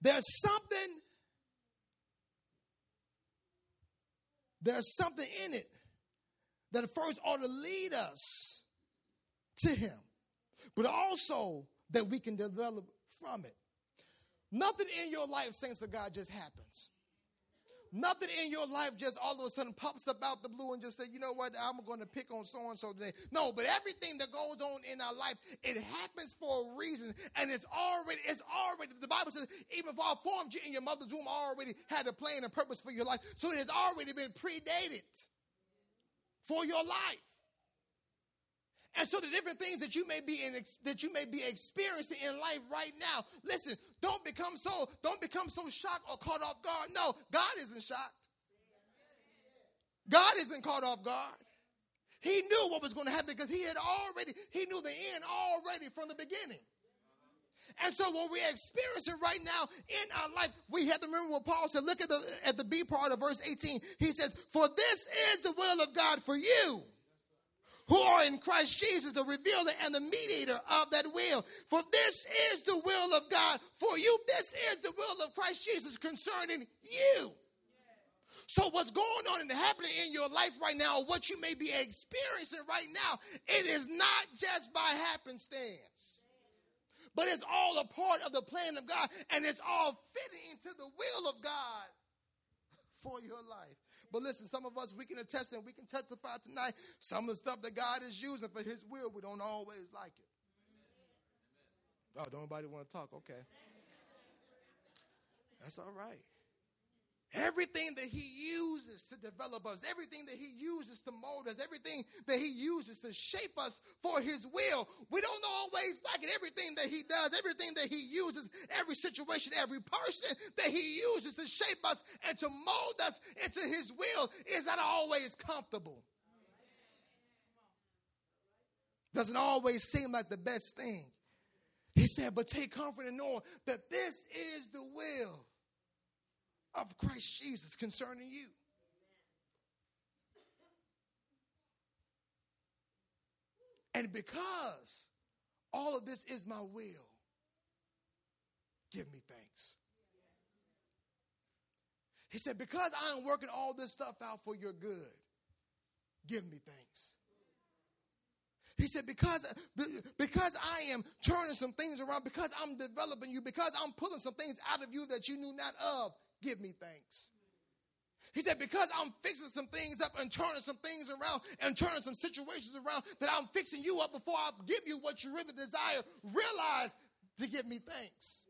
There's something, there's something in it that first ought to lead us to Him, but also that we can develop from it. Nothing in your life, saints of God, just happens. Nothing in your life just all of a sudden pops up out the blue and just say, you know what, I'm going to pick on so and so today. No, but everything that goes on in our life, it happens for a reason, and it's already, it's already. The Bible says, even if I formed you in your mother's womb, already had a plan and purpose for your life. So it has already been predated for your life. And so the different things that you may be in that you may be experiencing in life right now, listen, don't become so don't become so shocked or caught off guard. No, God isn't shocked. God isn't caught off guard. He knew what was going to happen because he had already he knew the end already from the beginning. And so when we experience it right now in our life, we have to remember what Paul said. Look at the at the B part of verse 18. He says, "For this is the will of God for you." Who are in Christ Jesus, the revealer and the mediator of that will. For this is the will of God for you. This is the will of Christ Jesus concerning you. So, what's going on and happening in your life right now, what you may be experiencing right now, it is not just by happenstance, but it's all a part of the plan of God, and it's all fitting into the will of God for your life. But listen, some of us, we can attest and we can testify tonight. Some of the stuff that God is using for his will, we don't always like it. Oh, don't nobody want to talk? Okay. That's all right. Everything that he uses to develop us, everything that he uses to mold us, everything that he uses to shape us for his will, we don't always like it. Everything that he does, everything that he uses, every situation, every person that he uses to shape us and to mold us into his will is not always comfortable. Doesn't always seem like the best thing. He said, but take comfort in knowing that this is the will of Christ Jesus concerning you. And because all of this is my will, give me thanks. He said, Because I am working all this stuff out for your good, give me thanks. He said, because, because I am turning some things around, because I'm developing you, because I'm pulling some things out of you that you knew not of, give me thanks. He said, because I'm fixing some things up and turning some things around and turning some situations around, that I'm fixing you up before I give you what you really desire, realize to give me thanks.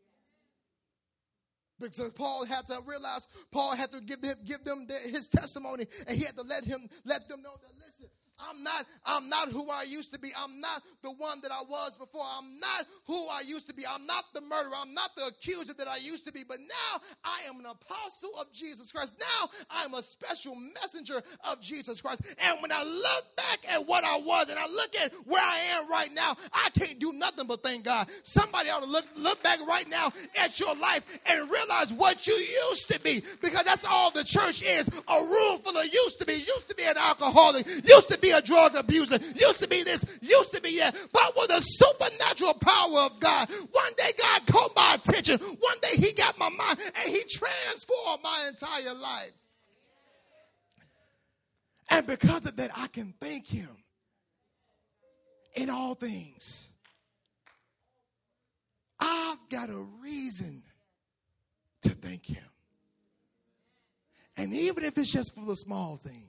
Because Paul had to realize, Paul had to give them, give them their, his testimony, and he had to let him let them know that listen, I'm not, I'm not who I used to be. I'm not the one that I was before. I'm not who I used to be. I'm not the murderer. I'm not the accuser that I used to be. But now I am an apostle of Jesus Christ. Now I'm a special messenger of Jesus Christ. And when I look back at what I was and I look at where I am right now, I can't do nothing but thank God. Somebody ought to look, look back right now at your life and realize what you used to be because that's all the church is a room full of used to be. Used to be an alcoholic, used to be a drug abuser, used to be this, used to be that. But with the supernatural power of God, one day God caught my attention. One day He got my mind and He transformed my entire life. And because of that, I can thank Him in all things. I've got a reason to thank Him. And even if it's just for the small things,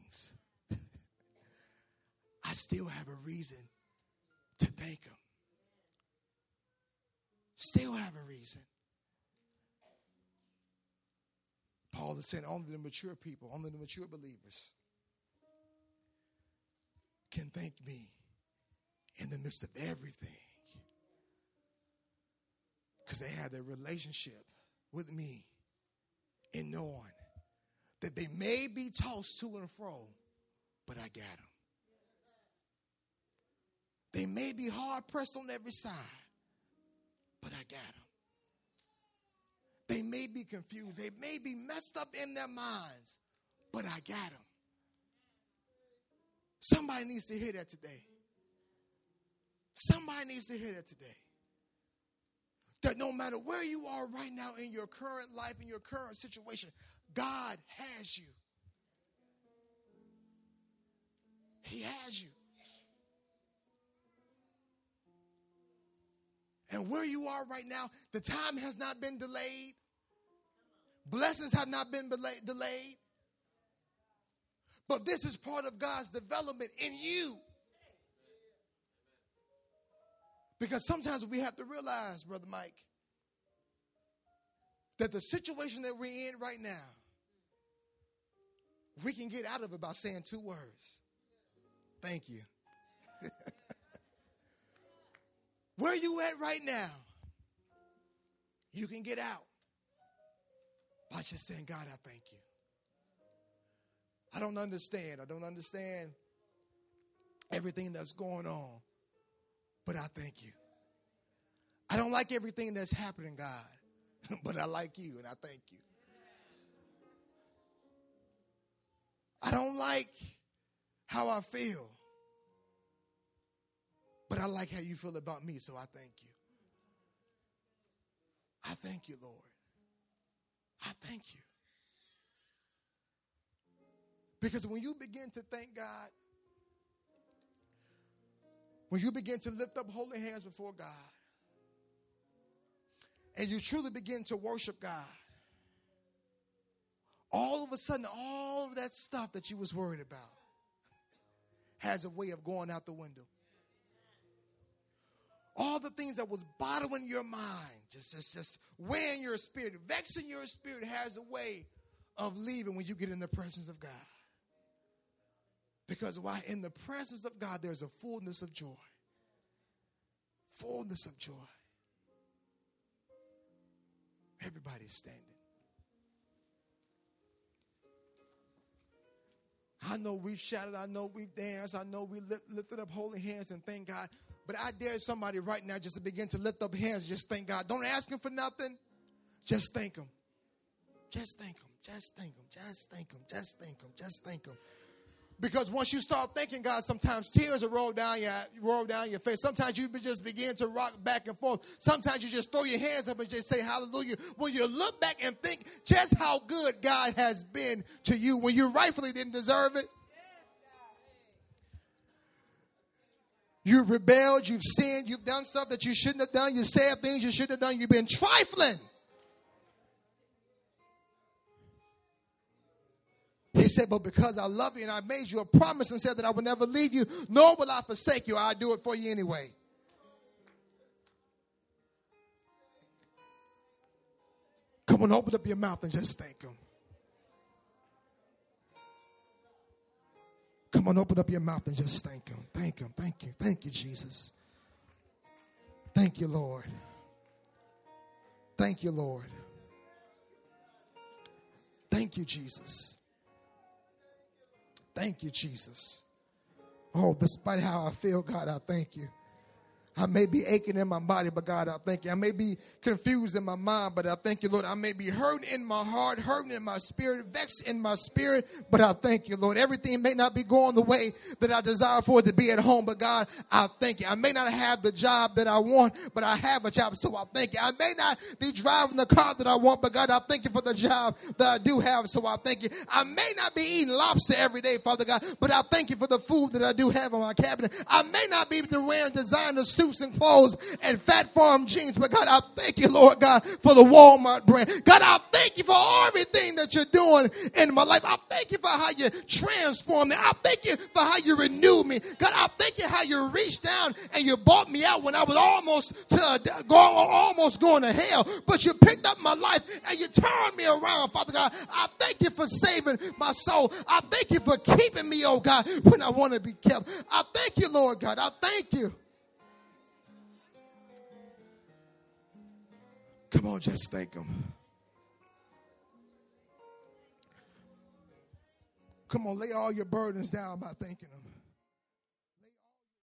I still have a reason to thank Him. Still have a reason. Paul is saying only the mature people, only the mature believers can thank me in the midst of everything. Because they had a relationship with me in knowing that they may be tossed to and fro, but I got them. They may be hard pressed on every side, but I got them. They may be confused. They may be messed up in their minds, but I got them. Somebody needs to hear that today. Somebody needs to hear that today. That no matter where you are right now in your current life, in your current situation, God has you. He has you. And where you are right now, the time has not been delayed. Blessings have not been delayed. But this is part of God's development in you. Because sometimes we have to realize, Brother Mike, that the situation that we're in right now, we can get out of it by saying two words thank you. Where you at right now, you can get out by just saying, God, I thank you. I don't understand. I don't understand everything that's going on, but I thank you. I don't like everything that's happening, God, but I like you and I thank you. I don't like how I feel, but I like how you feel about me, so I thank you. I thank you, Lord. I thank you. Because when you begin to thank God, when you begin to lift up holy hands before God, and you truly begin to worship God, all of a sudden, all of that stuff that you was worried about has a way of going out the window. All the things that was bothering your mind, just, just, just weighing your spirit, vexing your spirit, has a way of leaving when you get in the presence of God. Because why? In the presence of God, there's a fullness of joy. Fullness of joy. Everybody's standing. I know we've shouted, I know we've danced, I know we lift, lifted up holy hands and thank God. But I dare somebody right now just to begin to lift up hands, just thank God. Don't ask Him for nothing, just thank Him. Just thank Him, just thank Him, just thank Him, just thank Him, just thank Him. Because once you start thanking God, sometimes tears will roll down your roll down your face. Sometimes you just begin to rock back and forth. Sometimes you just throw your hands up and just say hallelujah. When you look back and think just how good God has been to you when you rightfully didn't deserve it. You rebelled, you've sinned, you've done stuff that you shouldn't have done, you said things you shouldn't have done, you've been trifling. He said, But because I love you and I made you a promise and said that I will never leave you, nor will I forsake you, I'll do it for you anyway. Come on, open up your mouth and just thank Him. Come on, open up your mouth and just thank Him. Thank Him. Thank you. Thank you, Jesus. Thank you, Lord. Thank you, Lord. Thank you, Jesus. Thank you, Jesus. Oh, despite how I feel, God, I thank you. I may be aching in my body, but God, I thank you. I may be confused in my mind, but I thank you, Lord. I may be hurting in my heart, hurting in my spirit, vexed in my spirit, but I thank you, Lord. Everything may not be going the way that I desire for it to be at home, but God, I thank you. I may not have the job that I want, but I have a job, so I thank you. I may not be driving the car that I want, but God, I thank you for the job that I do have, so I thank you. I may not be eating lobster every day, Father God, but I thank you for the food that I do have on my cabinet. I may not be wearing designer suits and clothes and Phat Farm jeans. But God, I thank you, Lord God, for the Walmart brand. God, I thank you for everything that you're doing in my life. I thank you for how you transform me. I thank you for how you renew me. God, I thank you how you reached down and you bought me out when I was almost to go, almost going to hell. But you picked up my life and you turned me around, Father God. I thank you for saving my soul. I thank you for keeping me, oh God, when I want to be kept. I thank you, Lord God. I thank you. Come on, just thank Him. Come on, lay all your burdens down by thanking Him.